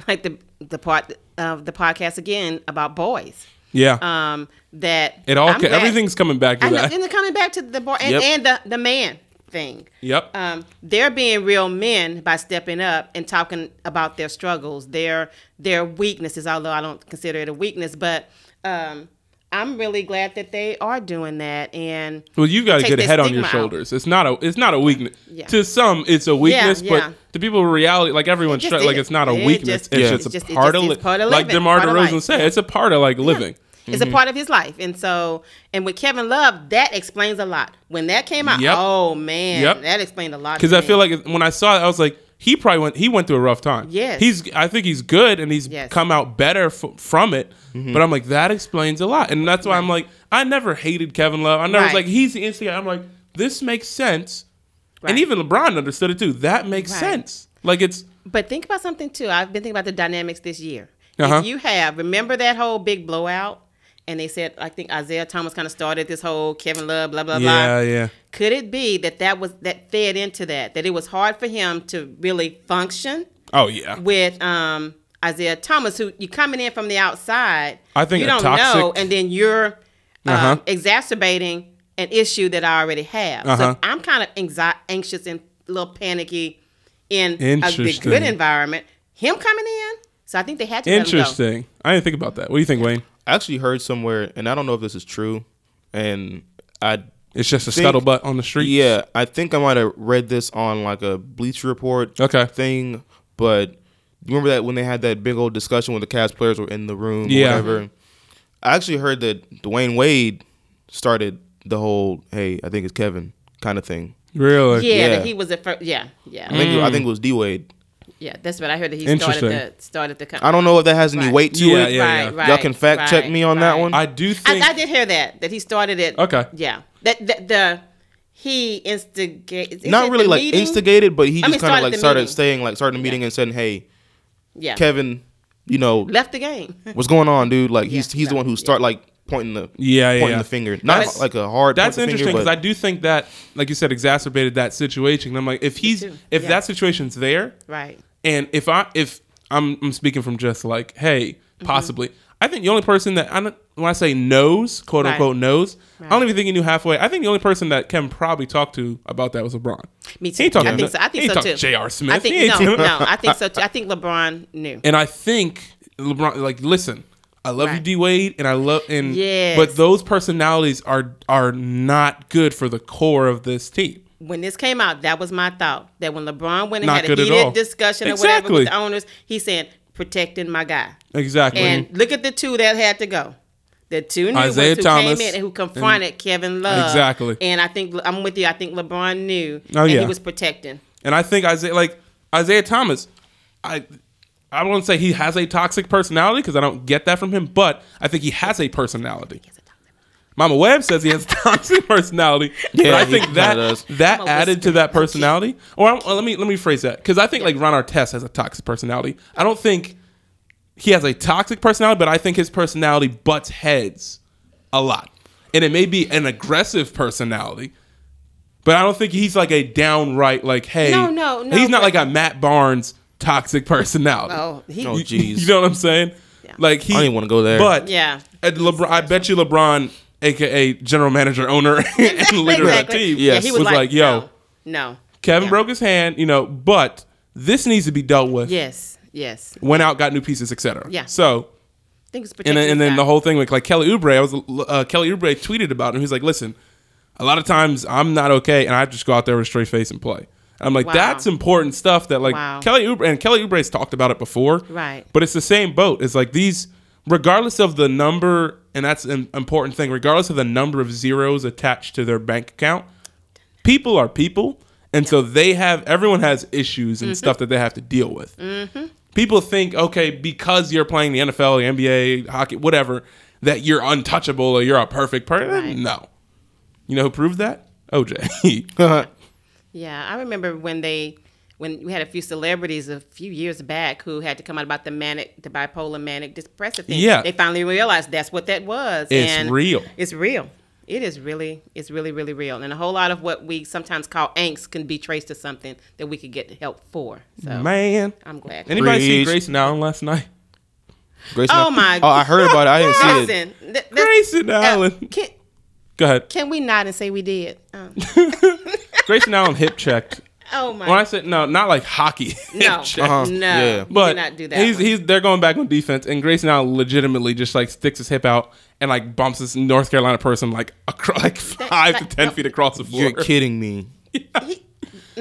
like the the part of the podcast again about boys. Yeah, Um, that it all I'm everything's coming back to I know, that. and they're coming back to the boy and, Yep. and the the man thing. Yep. Um, they're being real men by stepping up and talking about their struggles, their their weaknesses. Although I don't consider it a weakness, but um, I'm really glad that they are doing that. And Well, you've got to get a head on your stigma out. shoulders. It's not a it's not a weakness. Yeah. To some, it's a weakness, yeah. but to people in reality, like everyone, just like it's not a It weakness. just- it's Yeah. just it's a just- it part, just of part of living. like DeMar part DeRozan said. It's a part of like living. It's a mm-hmm. part of his life, and so and with Kevin Love, that explains a lot. When that came out, Yep. oh man, Yep. that explained a lot. Because I feel like when I saw it, I was like, he probably went. He went through a rough time. Yes. He's. I think he's good, and he's Yes. come out better f- from it. But I'm like, that explains a lot, and that's why I'm like, I never hated Kevin Love. I never was like, he's the instigator. I'm like, this makes sense, Right. and even LeBron understood it too. That makes Right. sense. Like it's But think about something too. I've been thinking about the dynamics this year. Uh-huh. If you have, remember that whole big blowout, and they said, I think Isaiah Thomas kind of started this whole Kevin Love, blah blah yeah, blah. yeah. Yeah. Could it be that that was that fed into that? That it was hard for him to really function Oh yeah. with um, Isaiah Thomas, who you're coming in from the outside. I think you don't toxic- know, and then you're um, Uh-huh. exacerbating an issue that I already have. Uh-huh. So I'm kind of anxi- anxious and a little panicky in a good environment. Him coming in, so I think they had to let him go. Interesting. I didn't think about that. What do you think, Wayne? I actually heard somewhere, and I don't know if this is true, and I It's just a Think- scuttlebutt on the street. yeah, I think I might have read this on like a Bleacher Report Okay. thing, but remember that when they had that big old discussion when the Cavs players were in the room, Yeah. or whatever. I actually heard that Dwyane Wade started the whole "Hey, I think it's Kevin" kind of thing. Really? Yeah, Yeah. that he was at first. Yeah, yeah, I think I think it mm. was D Wade. Yeah. That's what I heard that he started the started the. Com- I don't know if that has any Right. weight to Yeah, it. yeah, right, right. Y'all can fact check me on that one. I do think. I, I did hear that that he started it. Okay. Yeah, that that the he instigated. Not really like instigated, but he I just kind of like started meeting. saying like started the meeting and saying, "Hey, Yeah. Kevin, you know, left the game. what's going on, dude? Like he's Yeah, he's the no, one who start like pointing the Yeah, yeah, pointing yeah. the finger, not That's- like a hard. That's interesting because I do think that, like you said, exacerbated that situation. I'm like, if he's if Yeah. that situation's there, right. And if I if I'm I'm speaking from just like, hey, Mm-hmm. possibly, I think the only person that I don't, when I say knows, quote Right. unquote knows, I don't Right. even think he knew halfway. I think the only person that Kevin probably talked to about that was LeBron. Me too. ain't talking I think so. I think so too. J.R. Smith. I think He no, no. I think so *laughs* too. I think LeBron knew. And I think LeBron, like, listen, I love you, Right. D Wade, and I love and Yes. but those personalities are are not good for the core of this team. When this came out, that was my thought. That when LeBron went and Not had a good at all. heated discussion or whatever with the owners, he said, protecting my guy. Exactly. And look at the two that had to go. The two new Isaiah ones who Thomas came in and who confronted Kevin Love. Exactly. And I think I'm with you. I think LeBron knew. Oh, and yeah. he was protecting. And I think Isaiah, like Isaiah Thomas, I I won't want to say he has a toxic personality because I don't get that from him, but I think he has a personality. Mama Webb says he has a toxic personality, but Yeah, I he think kinda that does. that I'm added to that personality. Or I'm- well, let me let me phrase that because I think like Ron Artest has a toxic personality. I don't think he has a toxic personality, but I think his personality butts heads a lot, and it may be an aggressive personality. But I don't think he's like a downright like, hey, No, no, no, He's not like a Matt Barnes toxic personality. Oh, *laughs* he. Oh, jeez. You know what I'm saying? Yeah. Like he I didn't wanna go there. But Yeah. at LeBron, I bet you LeBron, aka general manager, owner, *laughs* and leader of the team, Yes. he was, like, yo, no, no. Kevin Yeah. broke his hand, you know, but this needs to be dealt with. Yes, yes. Went out, got new pieces, etc. Yeah. So I think it's and then, and then the whole thing with like Kelly Oubre, I was uh, Kelly Oubre tweeted about him. He's like, "Listen, a lot of times I'm not okay, and I just go out there with a straight face and play." And I'm like, Wow. "That's important stuff." That like Wow. Kelly Oubre and Kelly Oubre's talked about it before, Right. But it's the same boat. It's like these, regardless of the number, and that's an important thing. Regardless of the number of zeros attached to their bank account, people are people, and so they have everyone has issues Mm-hmm. and stuff that they have to deal with. People think, okay, because you're playing the NFL, the NBA, hockey, whatever, that you're untouchable or you're a perfect person. Right. No, you know who proved that? OJ. *laughs* Yeah, I remember when they when we had a few celebrities a few years back who had to come out about the manic, the bipolar manic depressive thing. Yeah. they finally realized that's what that was. It's and real. It's real. It is really, it's really, really real. And a whole lot of what we sometimes call angst can be traced to something that we could get help for. So Man, I'm glad. anybody see Preach. Grayson Allen last night? Grayson, Oh, my- god. Oh, I heard about it. I didn't see it. Listen, th- that's- Grayson uh, Allen. can, Go ahead. can we nod and say we did? Um, *laughs* Grayson Allen hip checked. Oh my! When I said no, not like hockey. *laughs* no. Uh-huh. no, Yeah. But not do that. he's one. he's they're going back on defense, and Grace now legitimately just like sticks his hip out and like bumps this North Carolina person like across, like five to that- ten no. feet across the floor. You're kidding me. *laughs*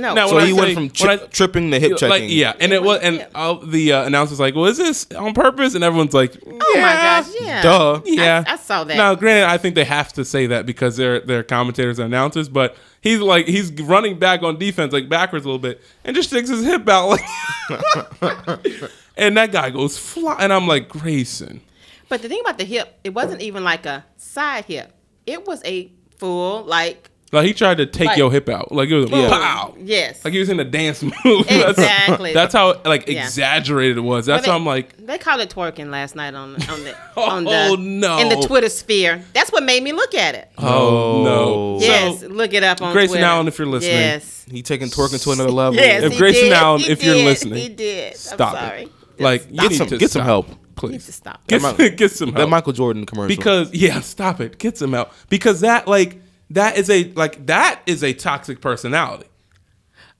no. Now, So I he say- went from tri- I- tripping to hip checking. Like yeah, and it was and Yeah. all the uh, announcer's like, "Well, is this on purpose?" And everyone's like, oh my gosh, yeah. Duh. Yeah, I saw that. Now, granted, I think they have to say that because they're they're commentators and announcers, but he's like he's running back on defense like backwards a little bit and just sticks his hip out like, *laughs* and that guy goes fly, and I'm like Grayson. But the thing about the hip, it wasn't even like a side hip. It was a full like Like he tried to take Like- your hip out, like it was a Yeah. pow. yes. Like he was in a dance *laughs* move. That's- Exactly. That's, how like Yeah. exaggerated it was. That's Well, how I'm like, they called it twerking last night on on the *laughs* Oh, on the no. in the Twitter sphere. That's what made me look at it. oh no. Oh. yes, So, look it up on Grayson Twitter. Allen, if you're listening, Yes. He taking twerking to another level. Yes, If he Grayson did. Allen, He if you're listening, he did. stop I'm sorry. it. Like you Get need some, to get some stop. help. Need please. to stop. Get, That some, might- get some That help. Michael Jordan commercial. because yeah, stop it. Get some help because that like that is a like that is a toxic personality.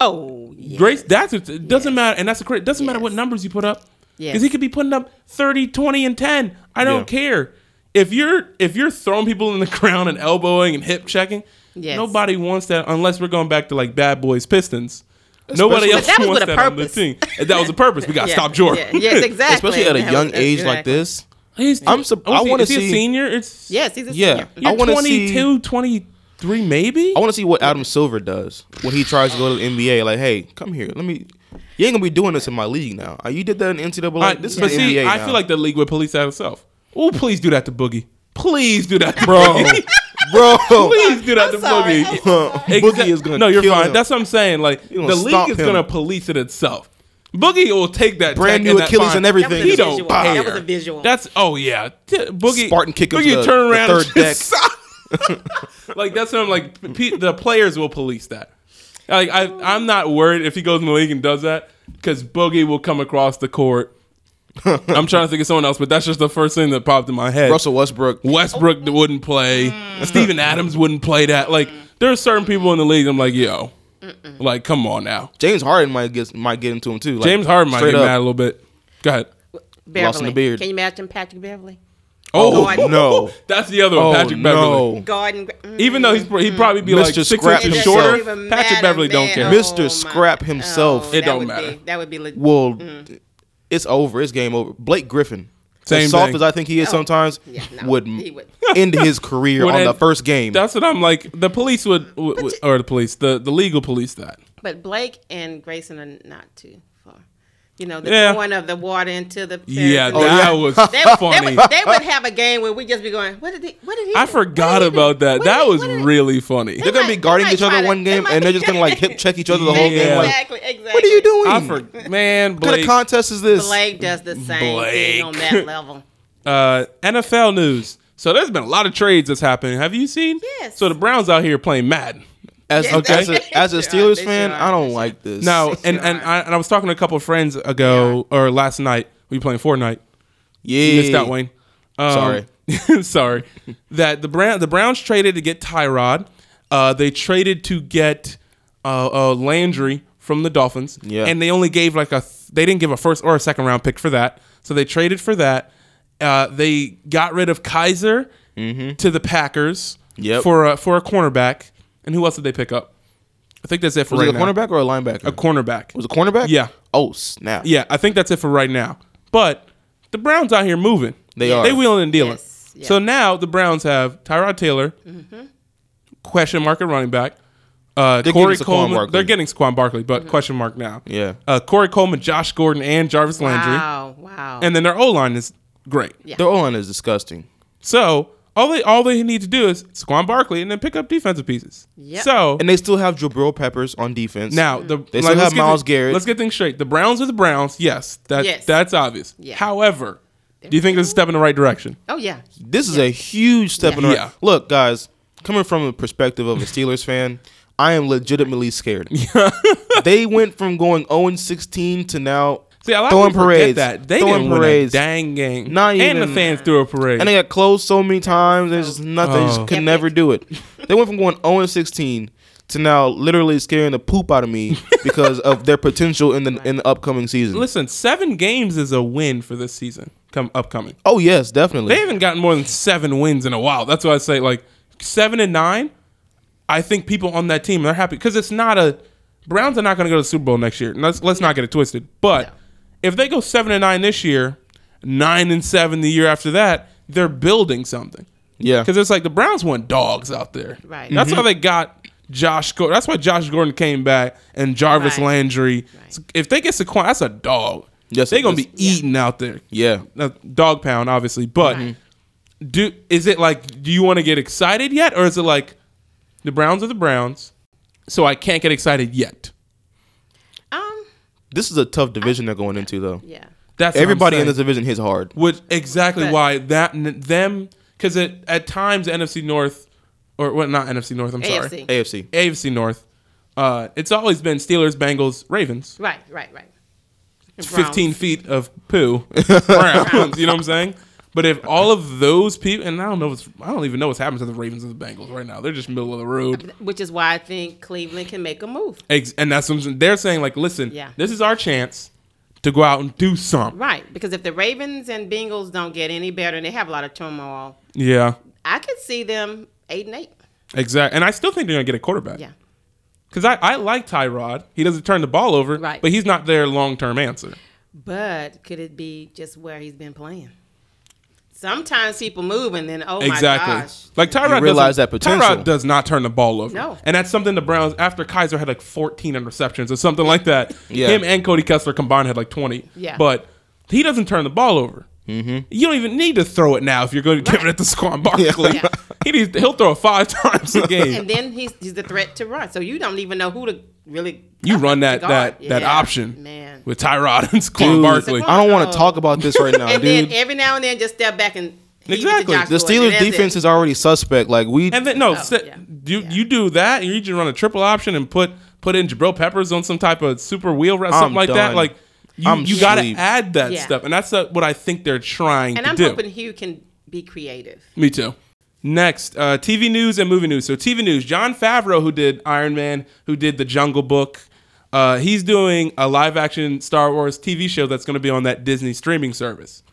Oh, yeah. Grace, that's it doesn't matter, and that's a credit. Doesn't matter what numbers you put up, Yes. because he could be putting up 30, 20, and ten. I don't Yeah. care if you're if you're throwing people in the *laughs* ground and elbowing and hip checking. Yes. Nobody wants that unless we're going back to like Bad Boys Pistons. Nobody else But that was wants with a that on the purpose. team. And that was a purpose. We got to *laughs* Yeah, stop Jordan. yeah, Yes, exactly. especially at a Yeah, young exactly. age like this. He's, I'm sup- was I wanna see he a senior. It's Yes, he's a Yeah. senior. You're I wanna see- 22, 23 maybe. I want to see what Adam Silver does when he tries to go to the NBA. Like, hey, come here. Let me. You ain't gonna be doing this in my league now. Uh, You did that in NCAA. I- this is but the see, NBA I now. feel like the league would police that itself. Oh, please do that to Boogie. Please do that, to bro, *laughs* bro. please do that to sorry. Boogie. *laughs* Boogie is gonna No, you're kill fine. him. That's what I'm saying. Like the league is him. gonna police it itself. Boogie will take that Brand new that Achilles and everything. He don't visual. care. That was a visual. That's oh yeah, T- Boogie Spartan kick him Boogie to the- turn the around third and *laughs* deck. Just- *laughs* like that's what I'm like. P- the players will police that. Like I, I'm not worried if he goes in the league and does that because Boogie will come across the court. *laughs* I'm trying to think of someone else, but that's just the first thing that popped in my head. Russell Westbrook. Westbrook oh. wouldn't play. Mm. Steven Adams wouldn't play that. Like there are certain people in the league. I'm like, yo, like come on now. James Harden might get might get into him too. Like, James Harden might straight get up. mad a little bit. Go ahead. Beverley. Lost in the beard. Can you imagine Patrick Beverley? Oh Gordon. No. *laughs* that's the other one, Oh Patrick Beverley. no. Garden. mm. Even though he's he'd probably be Mr. like six Scrap inches himself. shorter, It don't even Patrick matter, Beverley don't care. Oh, Mr. my- Scrap himself. Oh, It that don't would matter. Be, that would be. Le- Well, Mm. it's over. It's game over. Blake Griffin, Same as soft thing. as I think he is Oh. sometimes, Yeah, no, would, he would. *laughs* end his career Would on the end- first game. That's what I'm like. The police would, would, would- or the police, the the legal police that. But Blake and Grayson are not too far. You know, the Yeah. throwing of the water into the Yeah, terrace that yeah. was They, would- they, funny. would, they would have a game where we just be going, what did he, what did he I do? forgot What about do? that. What That he- was what he- really funny. They're gonna be guarding each other to- one game, might- and they're just gonna like hip check each other the whole Yeah. game. Like, Exactly, exactly. what are you doing? I for, man, What kind of contest is this? Blake does the same thing on that *laughs* level. uh, NFL news. So there's been a lot of trades that's happening. Have you seen? Yes. So the Browns out here playing Madden. As, Yeah, as, a, *laughs* as a Steelers fan, I don't like this. No, and and. I, and I was talking to a couple of friends ago or last night. We were playing Fortnite. yeah, You missed out, Wayne. Um, Sorry. *laughs* sorry. That the Brown the Browns traded to get Tyrod. Uh, they traded to get uh, uh, Landry from the Dolphins. Yeah. And they only gave like a th- they didn't give a first or a second round pick for that. So they traded for that. Uh, they got rid of Kizer to the Packers Mm-hmm. Yep. for a, for a cornerback. And who else did they pick up? I think that's it for Was right it a now. cornerback or a linebacker? A cornerback. was it a cornerback? Yeah. Oh snap! Yeah, I think that's it for right now. But the Browns out here moving. They are. They wheeling and dealing. Yes, yeah. So now the Browns have Tyrod Taylor, question mark at running back. Uh, They're Corey getting Saquon Coleman. Barkley. They're getting Saquon Barkley, but question mark now. Yeah. Uh, Corey Coleman, Josh Gordon, and Jarvis Landry. Wow, wow. And then their O line is great. Yeah. Their O line is disgusting. So all they all they need to do is Saquon Barkley and then pick up defensive pieces. Yep. So And they still have Jabril Peppers on defense. Now mm-hmm. the They still let's have get Myles thi- Garrett. Let's get things straight. The Browns are the Browns. Yes, that Yes. that's obvious. Yeah. However, do you think this is a step in the right direction? oh, yeah. this is a huge step in the Yeah. Look, guys, coming from a perspective of a Steelers fan, I am legitimately scared. *laughs* they went from going 0 16 to now See, a lot throwing of people parades. that they throwing didn't win a parades. dang game. Not and the fans threw a parade. and they got closed so many times. There's just nothing. They just Oh. could Epic. never do it. They went from going 0 16 to now literally scaring the poop out of me *laughs* because of their potential in the in the upcoming season. Listen, seven games is a win for this season. Come upcoming. Oh yes, definitely. They haven't gotten more than seven wins in a while. That's why I say like seven and nine. I think people on that team they're happy because it's not a Browns are not going to go to the Super Bowl next year. Let's let's not get it twisted. But No. If they go seven and nine this year, nine and seven the year after that, they're building something. yeah. Because it's like the Browns want dogs out there. Right. That's how mm-hmm. they got Josh Gordon. That's why Josh Gordon came back and Jarvis Right. Landry. Right. If they get Saquon, that's a dog. Yes, they're gonna be yes. eating out there. Yeah. Dog pound, obviously. But Right. do is it like? Do you want to get excited yet, or is it like the Browns are the Browns, so I can't get excited yet? This is a tough division they're going into though. yeah. That's Everybody in this division hits hard. Which exactly But- why that n- them because it at times NFC North or what not NFC North. I'm sorry. AFC. AFC. AFC North. Uh, it's always been Steelers, Bengals, Ravens. Right, right, right. It's Browns. 15 feet of poo. *laughs* Browns, you know what I'm saying? But if all of those people, and I don't know, what's, I don't even know what's happening to the Ravens and the Bengals right now. They're just middle of the road. Which is why I think Cleveland can make a move. Ex- And that's what they're saying. Like, listen, Yeah. this is our chance to go out and do something. Right, because if the Ravens and Bengals don't get any better, and they have a lot of turmoil, Yeah, I could see them eight and eight. exactly. And I still think they're gonna get a quarterback. Yeah, Because I, I like Tyrod. He doesn't turn the ball over, Right. but he's not their long term answer. but could it be just where he's been playing? Sometimes people move, and then oh exactly. my gosh, Like Tyrod You realize doesn't- that potential. Tyrod does not turn the ball over. No. And that's something the Browns after Kizer had like 14 interceptions or something like that. Yeah. Him and Cody Kessler combined had like 20. Yeah. But he doesn't turn the ball over. Mm-hmm. You don't even need to throw it now if you're going to give it to Saquon Barkley. Yeah. He needs, he'll throw it five *laughs* times a game. And then he's he's the threat to run. So you don't even know who to really. you run to that guard. that that option man. with Tyrod and Saquon Dude, Barkley. I don't want to talk about this right now, *laughs* and dude. then every now and then just step back and heave it to Exactly. The Steelers and defense it. is already suspect. Like we, And then no, Oh, st- yeah. you Yeah. you do that, and you just run a triple option and put put in Jabril Peppers on some type of super wheel route, something I'm like that. Like you, I'm you got to add that Yeah. stuff, and that's uh, what I think they're trying to do. And I'm do. hoping Hugh can be creative. Me too. Next, uh, TV news and movie news. So TV news: Jon Favreau, who did Iron Man, who did The Jungle Book, uh, he's doing a live-action Star Wars TV show that's going to be on that Disney streaming service.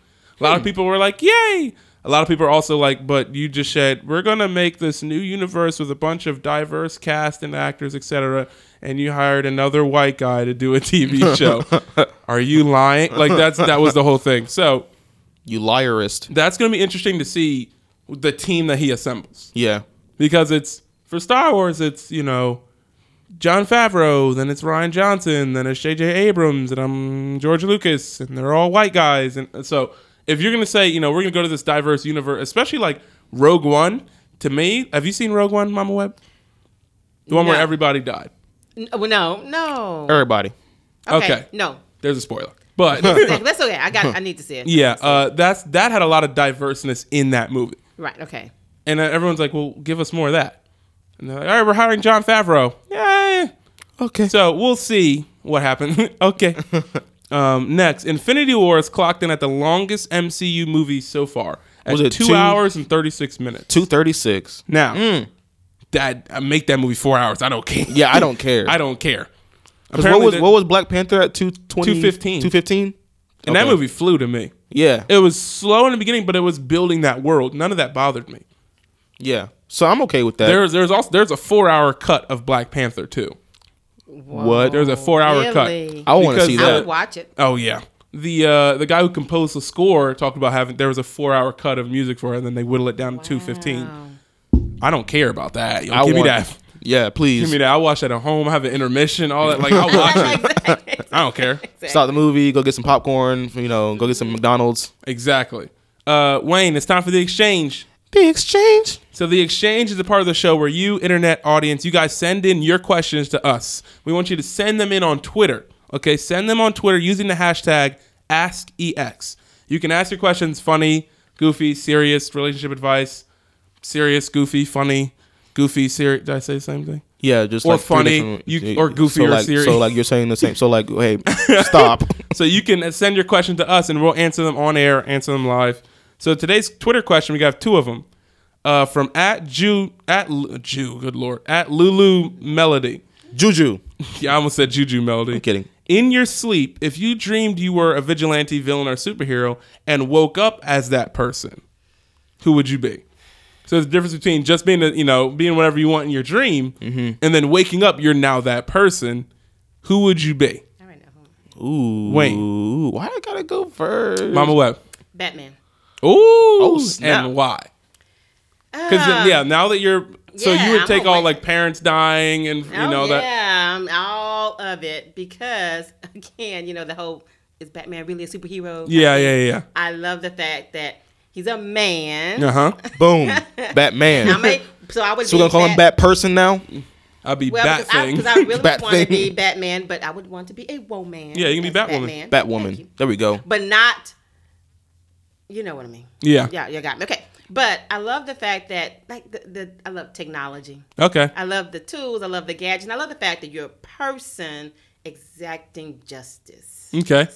A lot of people were like, "Yay!" A lot of people are also like, "But you just said we're going to make this new universe with a bunch of diverse cast and actors, etc." And you hired another white guy to do a TV show. *laughs* are you lying? Like that's that was the whole thing. So you liarist. that's going to be interesting to see the team that he assembles Yeah, because it's for Star Wars. It's you know Jon Favreau, then it's Rian Johnson, then it's J.J. Abrams, and I'm George Lucas, and they're all white guys. And uh, so if you're gonna say you know we're gonna go to this diverse universe, especially like Rogue One, to me, have you seen Rogue One, Mama Web? The one where everybody died. N- well, no, no. everybody. okay, okay. no. There's a spoiler, but That's *laughs* okay. I got. I need to see it. *laughs* yeah, uh, that's that had a lot of diverseness in that movie. Right. Okay. And uh, everyone's like, well, give us more of that. And they're like, all right, we're hiring Jon Favreau. Yay. Okay. So we'll see what happens. *laughs* okay. um, next, Infinity War is clocked in at the longest MCU movie so far. At Was it two, two- hours and 36 minutes. Two thirty six. Now, that make that movie four hours. I don't care. Yeah, I don't care. *laughs* I don't care. 'Cause what was the- what was Black Panther at two twenty 215. Two fifteen. and that movie flew to me. Yeah, It was slow in the beginning, but it was building that world. None of that bothered me. yeah. So I'm okay with that. There's there's also there's a four hour cut of Black Panther too. what? There's a four hour cut. I want to see the- I that. would watch it. Oh yeah. The uh, the guy who composed the score talked about having there was a four hour cut of music for it, and then they whittle it down to two fifteen. Wow. I don't care about that. Yo, I give me that. Yeah, please. Give me that. I'll watch that at home. I have an intermission. All that. Like I'll *laughs* watch it. *laughs* I don't care. Stop the movie. Go get some popcorn. You know, go get some McDonald's. Exactly. Uh, Wayne, it's time for the exchange. The exchange. So the exchange is a part of the show where you, internet audience, you guys send in your questions to us. We want you to send them in on Twitter. Okay, send them on Twitter using the hashtag AskEX. You can ask your questions funny, goofy, serious, relationship advice, serious, goofy, funny, goofy, serious. Did I say the same thing? Yeah, just Or like funny, you- or goofy so or like, serious. So like you're saying the same. So like, hey, *laughs* stop. So you can send your question to us and we'll answer them on air, answer them live. So today's Twitter question, we got two of them. Uh, from at Jew at Jew, good lord, at Lulu Melody. Juju. *laughs* Yeah, I almost said Juju Melody. I'm kidding. In your sleep, if you dreamed you were a vigilante villain or superhero and woke up as that person, who would you be? So there's a difference between just being, a, you know, being whatever you want in your dream, Mm-hmm. and then waking up, you're now that person. Who would you be? All right, now. Ooh. Wayne. Why I gotta go first? Mama Webb. Batman. Ooh, snap. and why? Because Ah. yeah, now that you're, so Yeah, you would I'm take all wa- like parents dying and you Oh, know that. yeah, um, all of it because *laughs* again, you know the whole is Batman really a superhero? Yeah, yeah, yeah. I love the fact that he's a man. Uh huh. Boom. *laughs* Batman. I may, so I would. so we're gonna be call him Bat Person now. I'll be Well, Bat because I, thing. 'cause I really *laughs* Bat want to be Batman, but I would want to be a woman. Yeah, you can be as Batwoman. Thank Batwoman. There we go. But not. You know what I mean? yeah. Yeah, you got me. Okay, but I love the fact that like the, the I love technology. Okay. I love the tools. I love the gadgets. And I love the fact that you're a person exacting justice. Okay.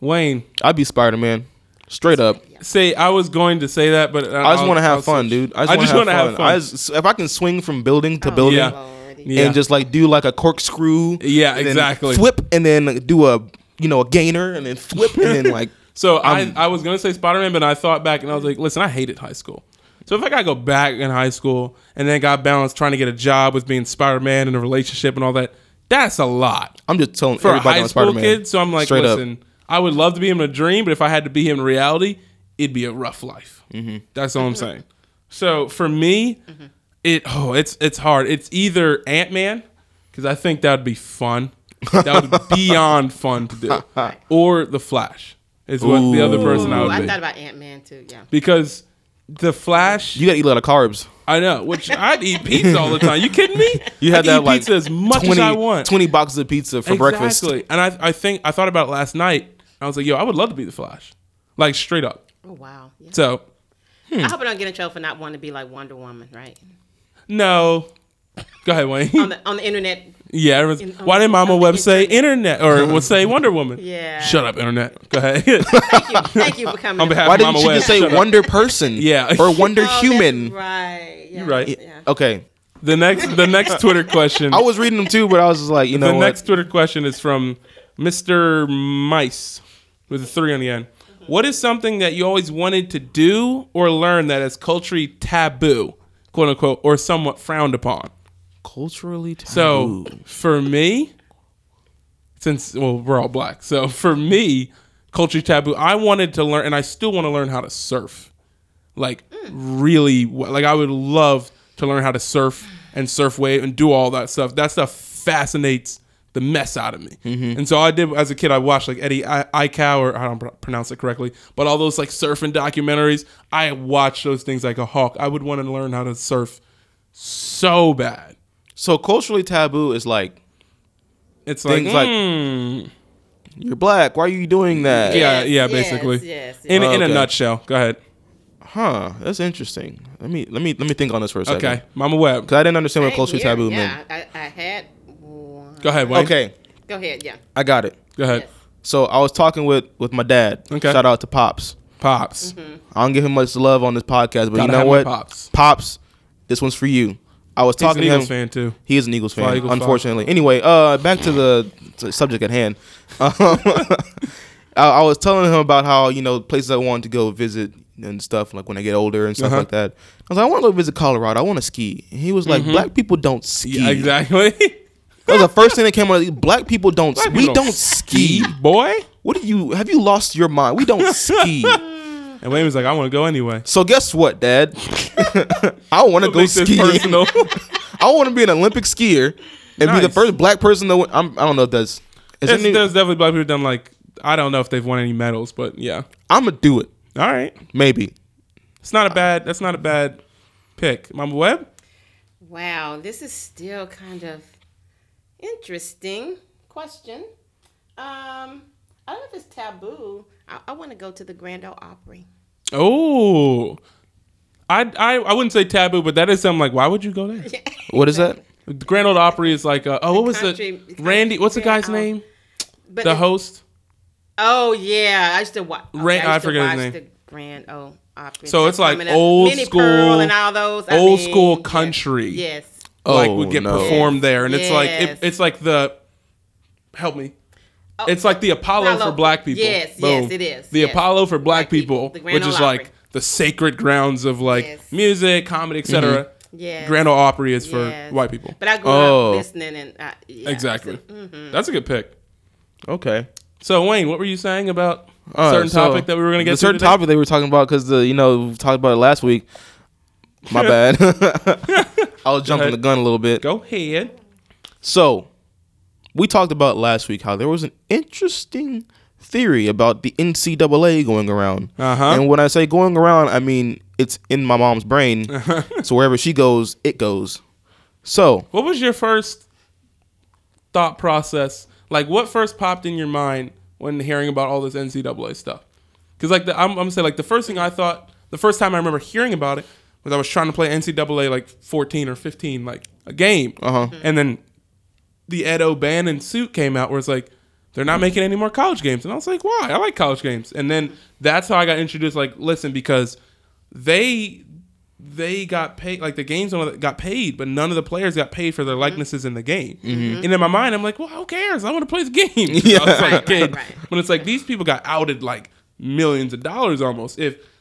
Wayne, I'd be Spider Man. Straight up. say I was going to say that, but I just want to have fun, dude. I just, want wanna to have fun. I just, if I can swing from building to Oh, building Yeah. Lordy. Yeah. and just like do like a corkscrew, Yeah, and exactly. Flip and then do a you know a gainer and then flip and then like *laughs* So I, I'm- I was gonna say Spider Man, but I thought back and I was like, listen, I hated high school. So if I gotta go back in high school and then got balanced trying to get a job with being Spider Man and a relationship and all that, that's a lot I'm just telling for a everybody high on school Spider Man. kid. So I'm like, Straight up. Listen, I would love to be him in a dream, but if I had to be him in reality, it'd be a rough life. Mm-hmm. That's all I'm saying. So for me, it oh, it's it's hard. It's either Ant Man because I think that would be fun. That would be *laughs* beyond fun to do, or the Flash. is what the other person I would I be. thought about Ant Man too. Yeah. because the Flash, You gotta eat a lot of carbs. I know, which I'd eat *laughs* pizza all the time. You kidding me? You had I'd that eat like pizza as much 20, as I want. 20 boxes of pizza for breakfast. Exactly. And I, I think I thought about it last night. I was like, yo, I would love to be the Flash, like straight up. Oh wow. Yeah. So I hmm. hope I don't get in trouble for not wanting to be like Wonder Woman, right? no, go ahead, Wayne. On the on the internet. yeah. everyone's- in- why did Mama Web say internet. internet or would say Wonder Woman? Yeah. Shut up, internet. Go ahead. Thank you. Thank you for coming. On behalf Why of didn't Mama you Web, just say shut up. Wonder Person? *laughs* Yeah. Or Wonder Oh, Human? Right. Yeah. You're right. Yeah. Okay. The next the next Twitter question. *laughs* I was reading them too, but I was just like, you know the what? next Twitter question is from Mr. Mice with a three on the end. What is something that you always wanted to do or learn that is culturally taboo, quote unquote, or somewhat frowned upon? Culturally taboo. So for me, since well we're all black, so *laughs* for me, culturally taboo. I wanted to learn, and I still want to learn how to surf. Like really, like I would love to learn how to surf and surf wave and do all that stuff. That stuff fascinates the mess out of me. And so I did as a kid. I watched like Eddie I- Aikau, or I don't pr- pronounce it correctly, but all those like surfing documentaries. I watched those things like a hawk. I would want to learn how to surf so bad. so culturally taboo is like It's like, Things like- mm, you're black. Why are you doing that? yeah, Yes, yeah, yes, basically. yes, yes. In in a nutshell. Go ahead. Huh. That's interesting. Let me let me let me think on this for a second. Okay, Mama Web. Because I didn't understand what Same culturally here. taboo yeah, meant. I, I had one. Go ahead, Wayne. Okay, Go ahead. Yeah. I got it. Go ahead. Yes. So I was talking with with my dad. Okay. Shout out to Pops. Pops. Mm-hmm. I don't give him much love on this podcast, but Gotta you know have my what? Pops. Pops, this one's for you. I was He's an talking to him. He's an Eagles him. fan too. He is an Eagles fan, Eagles, fly. unfortunately. Anyway, uh, back to the, to the subject at hand. Um, *laughs* I, I was telling him about how you know places I wanted to go visit and stuff, like when I get older and stuff Uh-huh. like that. I was like, I want to go visit Colorado. I want to ski. And he was like, Black people don't ski. Mm-hmm. Yeah, exactly. *laughs* That was the first thing that came out. Of Black people don't. Black we people don't, ski. boy. What do you? Have you lost your mind? We don't ski. *laughs* And Wayne was like, I want to go anyway. So guess what, Dad? *laughs* I want to go Make this ski. *laughs* I want to be an Olympic skier and be the first black person to. Win. I'm, I don't know if that's. Is there's, any, there's definitely black people done like I don't know if they've won any medals, but yeah. I'm gonna do it. All right, Maybe. it's not a bad. That's not a bad pick. Mama Web. Wow, this is still kind of interesting question. Um, I don't know if it's taboo. I, I want to go to the Grand Ole Opry. Oh, I, I I wouldn't say taboo, but that is something like why would you go there? *laughs* What is that? The Grand Ole Opry is like uh, oh what was country- it? country- Randy. What's the guy's name? But The it- host. Oh yeah, I used to watch. Ray- I forget his name. The Grand Ole Opry. So it's like coming old Minnie school- Pearl and all those. I old mean, school country. Yes. like Oh, would get no. performed there, and it's like it, it's like the help me. it's like the Apollo, Apollo. for black people. Yes, yes, it is. The Yes. Apollo for black Black people. people, The which is Opry. like the sacred grounds of like Yes. music, comedy, etc. Yes. Grand Ole Opry is for white people. But I grew Oh. up listening and I, yeah, exactly. Mm-hmm. That's a good pick. Okay. So Wayne, what were you saying about a All right, certain so topic that we were going to get the to certain today? topic they were talking about because the you know we talked about it last week. My *laughs* bad. *laughs* I was jumping ahead. the gun a little bit. Go ahead. So, we talked about last week how there was an interesting theory about the NCAA going around. Uh-huh. And when I say going around, I mean it's in my mom's brain. *laughs* so wherever she goes, it goes. So, What was your first thought process? Like, what first popped in your mind when hearing about all this NCAA stuff? Because, like, the, I'm, I'm gonna say, like, the first thing I thought, the first time I remember hearing about it was I was trying to play NCAA like 14 or 15, like a game, uh-huh. Mm-hmm. and then the Ed O'Bannon suit came out, where it's like they're not making any more college games, and I was like, why? I like college games, and then that's how I got introduced. Like, listen, because they they got paid like the games got paid, but none of the players got paid for their mm-hmm. likenesses in the game. Mm-hmm. And in my mind, I'm like, well, who cares? I want to play the game. *laughs* yeah, I was like, Right, right, kid. right. When it's like these people got outed like millions of dollars almost. If like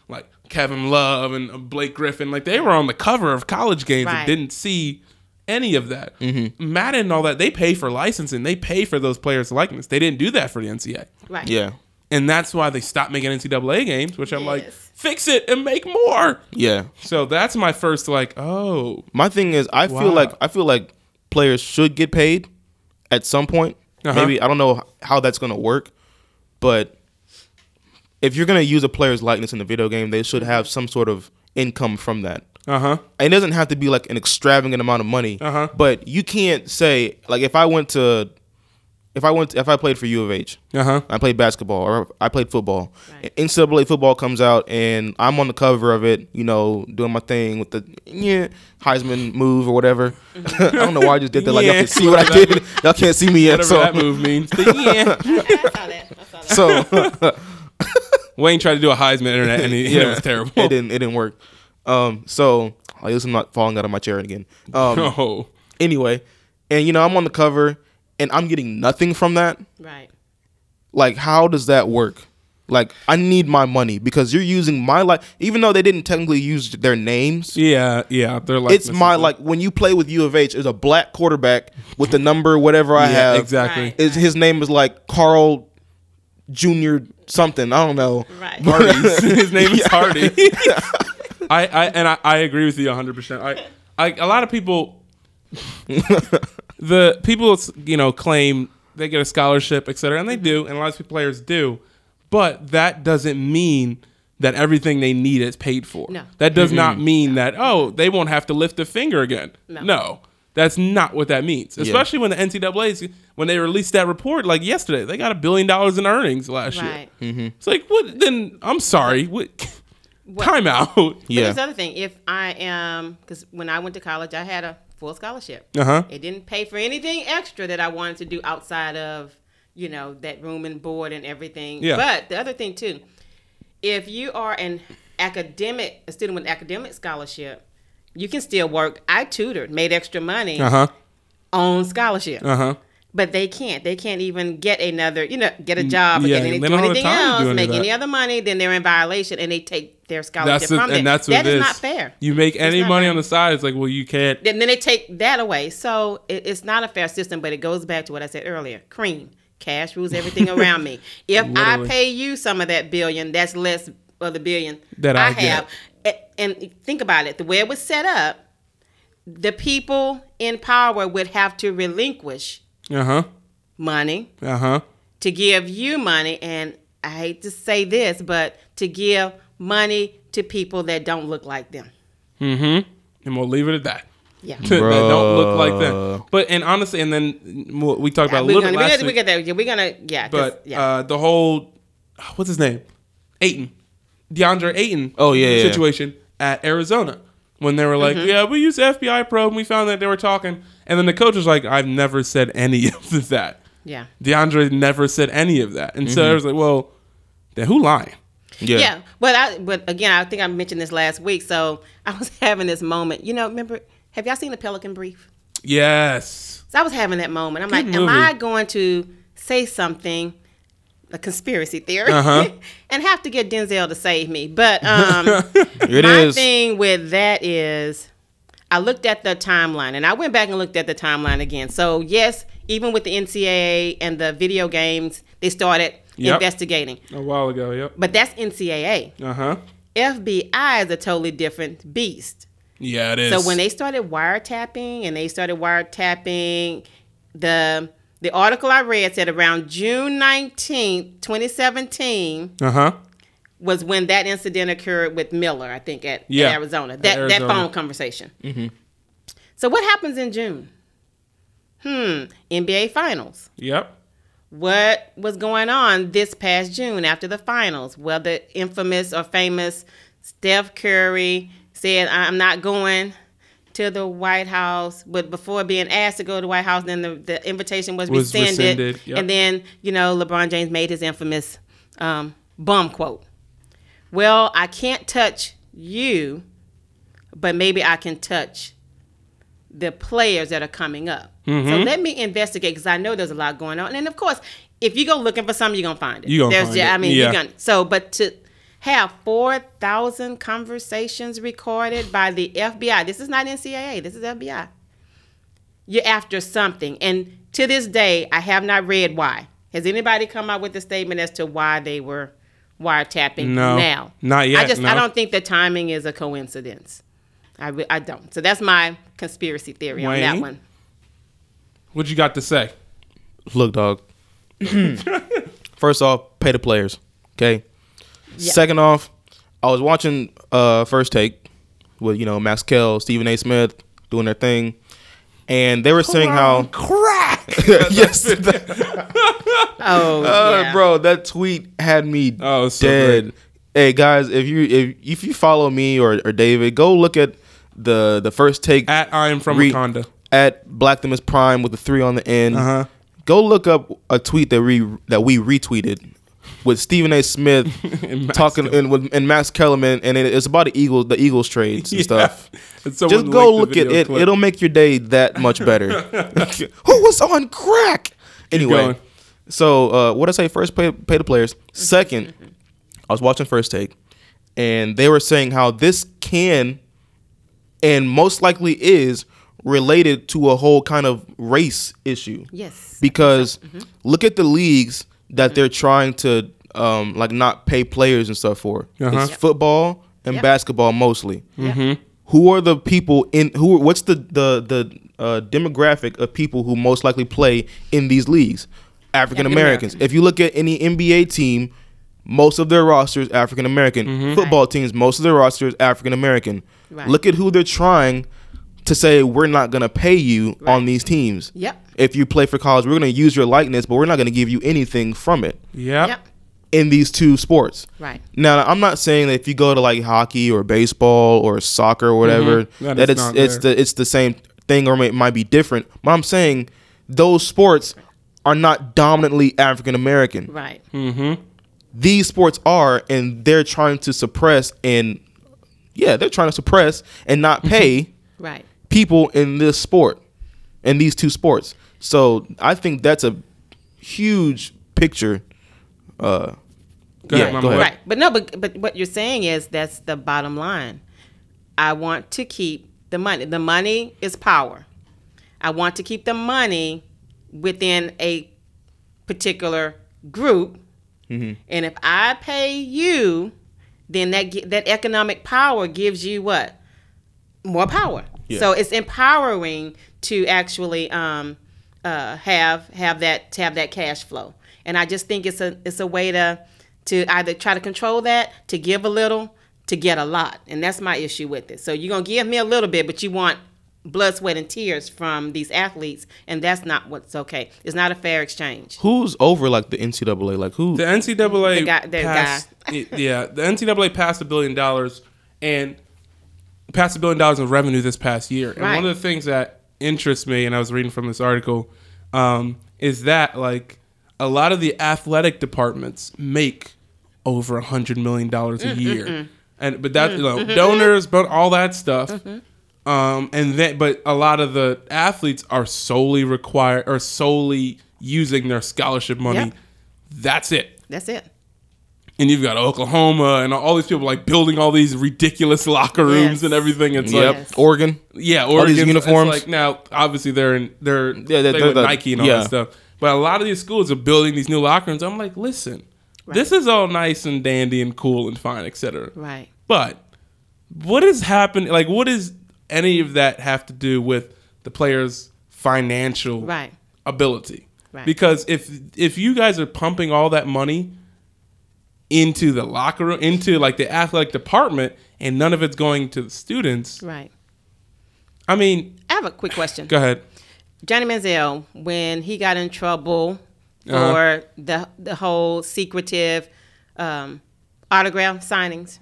Kevin Love and uh, Blake Griffin, like they were on the cover of college games and didn't see any of that. Madden and all that, they pay for licensing. They pay for those players' likeness. They didn't do that for the NCAA. Right. yeah. And that's why they stopped making NCAA games, which I'm like, fix it and make more. Yeah. So that's my first like, oh, My thing is I Wow. feel like I feel like players should get paid at some point. Uh-huh. Maybe I don't know how that's going to work, but if you're gonna use a player's likeness in a video game, they should have some sort of income from that. Uh huh. It doesn't have to be like an extravagant amount of money, Uh-huh. but you can't say like if I went to, if I went if I played for U of H, Uh huh. I played basketball or I played football. Right. NCAA football comes out and I'm on the cover of it, you know, doing my thing with the yeah Heisman move or whatever. *laughs* I don't know why I just did that. Like y'all can see what I did. *laughs* y'all can't see me yet. Whatever So, that move means. But yeah. I saw that. I saw that. so *laughs* Wayne tried to do a Heisman internet and he, *laughs* it was terrible. It didn't. It didn't work. Um. So I least I'm not falling out of my chair again. Um. *laughs* Oh. Anyway, and you know I'm on the cover and I'm getting nothing from that. Right. Like, how does that work? Like, I need my money because you're using my like, even though they didn't technically use their names. Yeah, yeah. They're like It's my like when you play with U of H, there's a black quarterback with the number whatever I Yeah, have. exactly. Right. Is his name is like Carl Junior something. I don't know. Right. Hardee's. *laughs* His name is *laughs* Hardy. *laughs* I, I and I, I agree with you 100. percent I, I a lot of people, the people you know claim they get a scholarship, et cetera, and they mm-hmm. do, and a lot of players do, but that doesn't mean that everything they need is paid for. No. That does mm-hmm. not mean that oh they won't have to lift a finger again. No. That's not what that means. Especially when the NCAA's when they released that report like yesterday, they got a billion dollars in earnings last Right. year. It's like what? Then I'm sorry. What? *laughs* Time out. But Yeah. there's the other thing. If I am, because when I went to college, I had a full scholarship. Uh huh. It didn't pay for anything extra that I wanted to do outside of, you know, that room and board and everything. Yeah. But the other thing too, if you are an academic, a student with an academic scholarship, you can still work. I tutored, made extra money Uh huh. on scholarship. Uh huh. But they can't. They can't even get another, you know, get a job or yeah, get any, do anything else, make any other money, then they're in violation and they take their scholarship That's from them. and that's what That it is is. not fair. You make any money fair. on the side, it's like, well, you can't. And then they take that away. So it, it's not a fair system, but it goes back to what I said earlier. Cream. Cash rules everything *laughs* around me. If Literally. I pay you some of that billion, that's less of the billion That I I, have. A- And think about it. The way it was set up, the people in power would have to relinquish Uh huh. money Uh huh. to give you money. And I hate to say this, but to give money to people that don't look like them. Mm-hmm. And we'll leave it at that. Yeah. that don't look like them. But and honestly, and then we'll- we talked about a we're little gonna, bit we're last we week. get there. Yeah, We're gonna, yeah. 'cause- but yeah. uh, the whole what's his name, Ayton, DeAndre Ayton. Oh, yeah, yeah. situation at Arizona when they were like, Mm-hmm. yeah, we used FBI probe and we found that they were talking, and then the coach was like, I've never said any *laughs* of that. yeah. DeAndre never said any of that, and Mm-hmm. so I was like, well, then who lying? Yeah. Yeah, but I but again, I think I mentioned this last week. So *laughs* I was having this moment. You know, remember? Have y'all seen the Pelican Brief? Yes. So I was having that moment. I'm like, Good am. I going to say something, a conspiracy theory, Uh-huh. *laughs* and have to get Denzel to save me? But um, *laughs* It my is. thing with that is, I looked at the timeline, and I went back and looked at the timeline again. So yes, even with the NCAA and the video games, they started Yep. investigating. A while ago. Yep. But that's NCAA. Uh huh. FBI is a totally different beast. Yeah, it is. So when they started wiretapping and they started wiretapping the the article I read said around June 19th, 2017 uh huh. was when that incident occurred with Miller, I think at, at Yeah, Arizona. at That that phone conversation. So what happens in June? Hmm, NBA finals. Yep. What was going on this past June after the finals? Well, the infamous or famous Steph Curry said, I'm not going to the White House. But before being asked to go to the White House, then the, the invitation was, Was rescinded. rescinded, yep. And then, you know, LeBron James made his infamous um, bum quote. Well, I can't touch you, but maybe I can touch the players that are coming up. Mm-hmm. So let me investigate because I know there's a lot going on. And of course, if you go looking for something, you're gonna find it. You gonna there's find it. I mean, Yeah. you're gonna. So, but to have four thousand conversations recorded by the FBI. This is not NCAA. This is FBI. You're after something, and to this day, I have not read why. Has anybody come out with a statement as to why they were wiretapping No, now? not yet, I just I don't think the timing is a coincidence. I, re- I don't. So that's my conspiracy theory on that one. What you got to say? Look, dog. *clears throat* First off, pay the players. Okay. Second off, I was watching uh First Take with you know Max Kell, Stephen A. Smith doing their thing, and they were saying how crack. *laughs* yes, *laughs* Oh, Uh, yeah. bro, that tweet had me Oh, it's so dead. great. Hey guys, if you if if you follow me or, or David, go look at the the first take At I am from Re- Wakanda. at Black Them is Prime with the three on the end. Uh-huh. Go look up a tweet that we that we retweeted with Stephen A. Smith *laughs* And talking Kellerman. and with and Max Kellerman, and it, it's about the Eagles the Eagles trades and *laughs* Yeah. stuff. *laughs* And Just go look at it. clip. It'll make your day that much better. Who was on crack? Anyway, so uh, what I say? First, pay, pay the players. Second, I was watching First Take, and they were saying how this can, and most likely is related to a whole kind of race issue Yes. because Mm-hmm. look at the leagues that they're trying to um, like not pay players and stuff for. Uh-huh. It's football and Yep. basketball mostly. Mm-hmm. Who are the people in who? What's the the the uh, demographic of people who most likely play in these leagues? African Americans. If you look at any NBA team, most of their rosters African American. Mm-hmm. Football teams, most of their rosters African American. Right. Look at who they're trying to say we're not going to pay you on these teams Yep. if you play for college, we're going to use your likeness, but we're not going to give you anything from it Yep. Yep. in these two sports. Right. Now, I'm not saying that if you go to like hockey or baseball or soccer or whatever, Mhm. That that, is it's it's there. the it's the same thing or it might be different. But I'm saying those sports are not dominantly African American. Right. Mm-hmm. These sports are, and they're trying to suppress and yeah, they're trying to suppress and not *laughs* pay Right. People in this sport, in these two sports. So I think that's a huge picture. Uh, Go yeah, ahead, go ahead. Right. But no, but but what you're saying is that's the bottom line. I want to keep the money. The money is power. I want to keep the money within a particular group. Mm-hmm. And if I pay you, then that that economic power gives you what? More power. Yeah. So it's empowering to actually um, uh, have have that to have that cash flow. And I just think it's a it's a way to to either try to control that, to give a little, to get a lot. And that's my issue with it. So you're gonna give me a little bit, but you want blood, sweat, and tears from these athletes, and that's not what's okay. It's not a fair exchange. Who's over like the NCAA? Like who? The NCAA The guy- passed, it- yeah, the NCAA passed a billion dollars and passed a billion dollars in revenue this past year. And Right. one of the things that interests me, and I was reading from this article, um, is that like a lot of the athletic departments make over a hundred million dollars a mm, mm, year, mm. and but that you know mm-hmm. donors, but all that stuff. Mm-hmm. Um, and then, but a lot of the athletes are solely required or solely using their scholarship money. Yep. That's it. That's it. And you've got Oklahoma and all these people like building all these ridiculous locker rooms Yes. and everything. It's yep, like, Yes. Oregon. yeah, these Oregon's- it's uniforms. Like now, obviously they're in they're Yeah, they they're with the- Nike and all yeah. that stuff. But a lot of these schools are building these new locker rooms. I'm like, listen, this is all nice and dandy and cool and fine, etc. Right. But what is happening? Like, what does any of that have to do with the players' financial Right. ability? Right. Because if if you guys are pumping all that money into the locker room, into like the athletic department, and none of it's going to the students, Right. I mean, I have a quick question. go ahead. Johnny Manziel, when he got in trouble for Uh-huh. the the whole secretive um, autograph signings,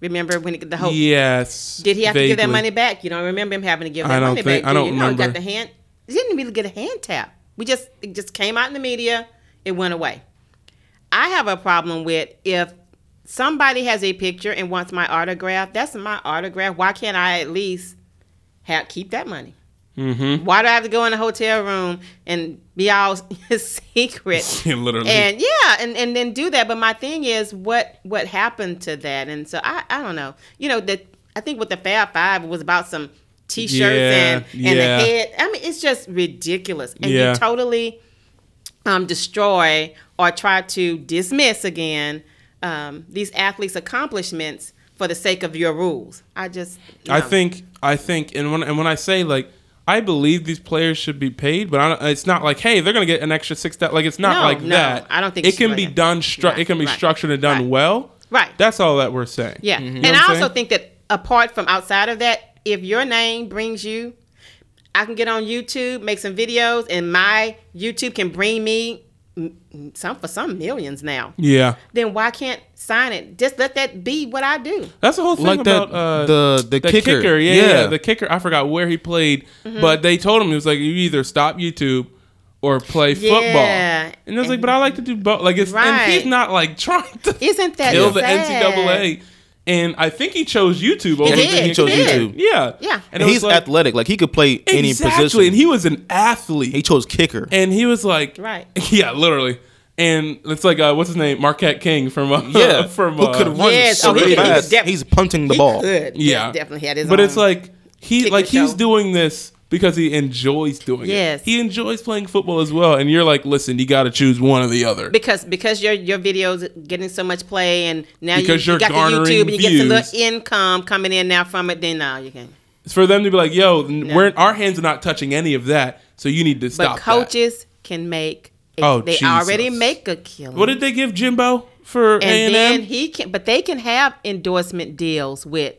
remember when it, the whole Yes. did he have to give that money back? You don't remember him having to give that money think- back? I do don't you? No, he got the hand. He didn't really get a hand tap. We just it just came out in the media. It went away. I have a problem with if somebody has a picture and wants my autograph. That's my autograph. Why can't I at least have keep that money? Mm-hmm. Why do I have to go in a hotel room and be all *laughs* secret? *laughs* Literally. And yeah, and, and then do that. But my thing is, what what happened to that? And so I, I don't know. You know that I think with the Fab Five it was about some T-shirts Yeah, and and yeah. the head. I mean, it's just ridiculous, and you totally um, destroy or try to dismiss again um, these athletes' accomplishments for the sake of your rules. I just I think I think and when and when I say like I believe these players should be paid, but I don't, it's not like, hey, they're gonna get an extra six. That like it's not No, like no, that. I don't think it can like be that. done. Stru- Right, it can be right, structured and done right. well. Right. That's all that we're saying. Yeah. You know And I also saying? think that apart from outside of that, if your name brings you, I can get on YouTube, make some videos, and my YouTube can bring me some for some millions now. Yeah, Then why can't sign it? Just let that be what I do. that's the whole thing Like that, about uh, the the, the kicker. kicker. yeah, yeah, the kicker. I forgot where he played, Mm-hmm. but they told him it was like you either stop YouTube or play football. Yeah. football. And I was like, but I like to do both. Like it's and he's not like *laughs* trying to Isn't that kill the? NCAA. And I think he chose YouTube. over did, he chose YouTube. Yeah, Yeah. And And he's like, athletic. Like he could play any position. And he was an athlete. he chose kicker. and he was like, Right. *laughs* yeah, literally. And it's like, uh, what's his name, Marquette King from uh, yeah, *laughs* from who uh, could run Yes, so oh, he really could- he fast. def- he's punting the He ball. could. Yeah. Yes, definitely had his But own. it's like he like he's show. doing this because he enjoys doing it. Yes. it. He enjoys playing football as well. And you're like, listen, you got to choose one or the other. because because your your videos getting so much play and now Because you, you're you got the garnering YouTube and you get some views. little income coming in now from it. Then now you can. It's for them to be like, yo, n we're our hands are not touching any of that, so you need to But stop. that. coaches can make. A, Oh, they already make a killing. what did they give Jimbo for A and and M? he can, but they can have endorsement deals with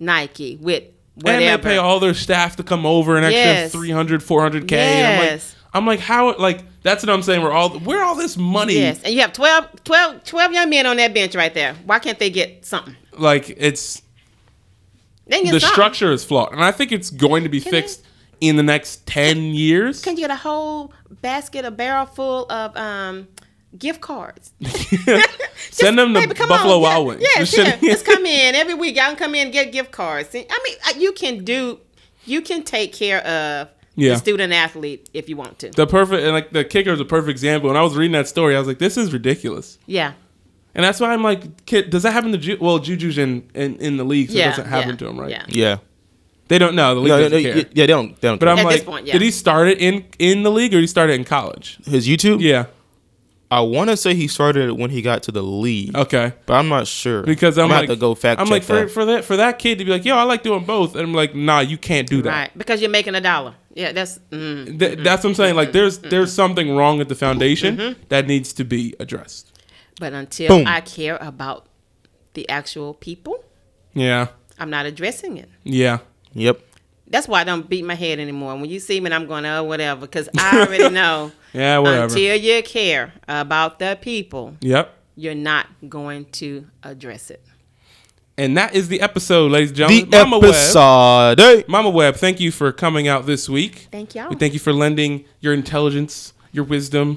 Nike with And they pay all their staff to come over an extra Yes. 300, 400 k. And I'm like, Yes. I'm like, how? Like that's what I'm saying. We're all where all this money? Yes, and you have 12, 12, 12 young men on that bench right there. Why can't they get something? Like it's They get the something. structure is flawed, and I think it's going to be Can fixed in the next ten years. Can you get a whole basket, a barrel full of um, gift cards? *laughs* Send them to Baby, Buffalo on. Wild Yeah, Wings. Yes, Just yeah. send- Just *laughs* come in every week. Y'all can come in and get gift cards. I mean, uh, you can do, you can take care of Yeah. the student athlete if you want to. the perfect and like the kicker is a perfect example. When I was reading that story, I was like, this is ridiculous. yeah. And that's why I'm like, kid, does that happen to Ju- well, Juju's in, in in the league, so Yeah. it doesn't happen yeah, to him, right? Yeah. Yeah. They don't know. The league No, doesn't no, care. yeah, yeah, they don't. They don't. But I'm At like, this point, yeah. did he start it in in the league or did he start it in college? his YouTube. Yeah. I want to say he started it when he got to the league, Okay. but I'm not sure Because I'm, gonna like, have to go fact I'm check like for that. for that for that kid to be like, yo, I like doing both, and I'm like, nah, you can't do that. Right. Because you're making a dollar. Yeah, that's. Mm. Th- that's what I'm saying. Like, there's there's something wrong at the foundation Mm-hmm. that needs to be addressed. But until Boom. I care about the actual people, Yeah. I'm not addressing it. Yeah. Yep. That's why I don't beat my head anymore. When you see me, I'm going, oh, whatever, because I already *laughs* know. Yeah. Whatever. Until you care about the people, yep. you're not going to address it. And that is the episode, ladies and The gentlemen. Mama Web. episode. Hey. Mama Web, thank you for coming out this week. Thank y'all. We thank you for lending your intelligence, your wisdom,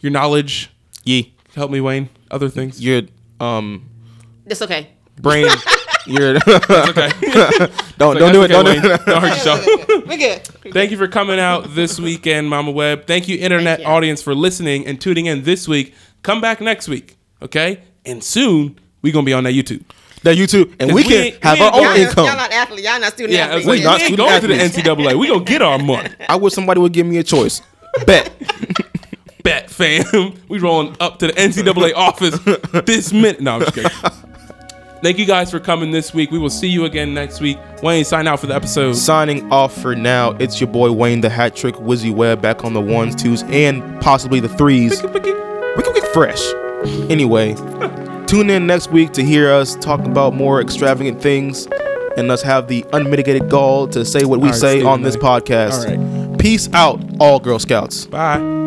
your knowledge. Yeah. Help me, Wayne. Other things. Your um It's okay. brain. *laughs* your okay. *laughs* don't don't do it. Don't do it. Don't hurt yourself. We're good. Thank you for coming out this weekend, Mama Web. Thank you, internet Thank you. audience, for listening and tuning in this week. Come back next week, okay? And soon we're gonna be on that YouTube. That YouTube, and we we can have we our ain't own Y'all, going- income. not athletes. Y'all not student Yeah, athletes. like, We not we ain't student going to the. NCAA. We gonna get our money. I wish somebody would give me a choice. *laughs* Bet. Bet, fam. We rolling up to the NCAA office this minute. No, I'm just kidding. *laughs* Thank you guys for coming this week. We will see you again next week. Wayne, sign out for the episode. Signing off for now. It's your boy Wayne, the hat trick Wizzy Webb, back on the ones, twos, and possibly the threes. We can get fresh. Anyway, *laughs* tune in next week to hear us talk about more extravagant things and us have the unmitigated gall to say what we All right, say on this podcast. All Peace out, all Girl Scouts. Bye.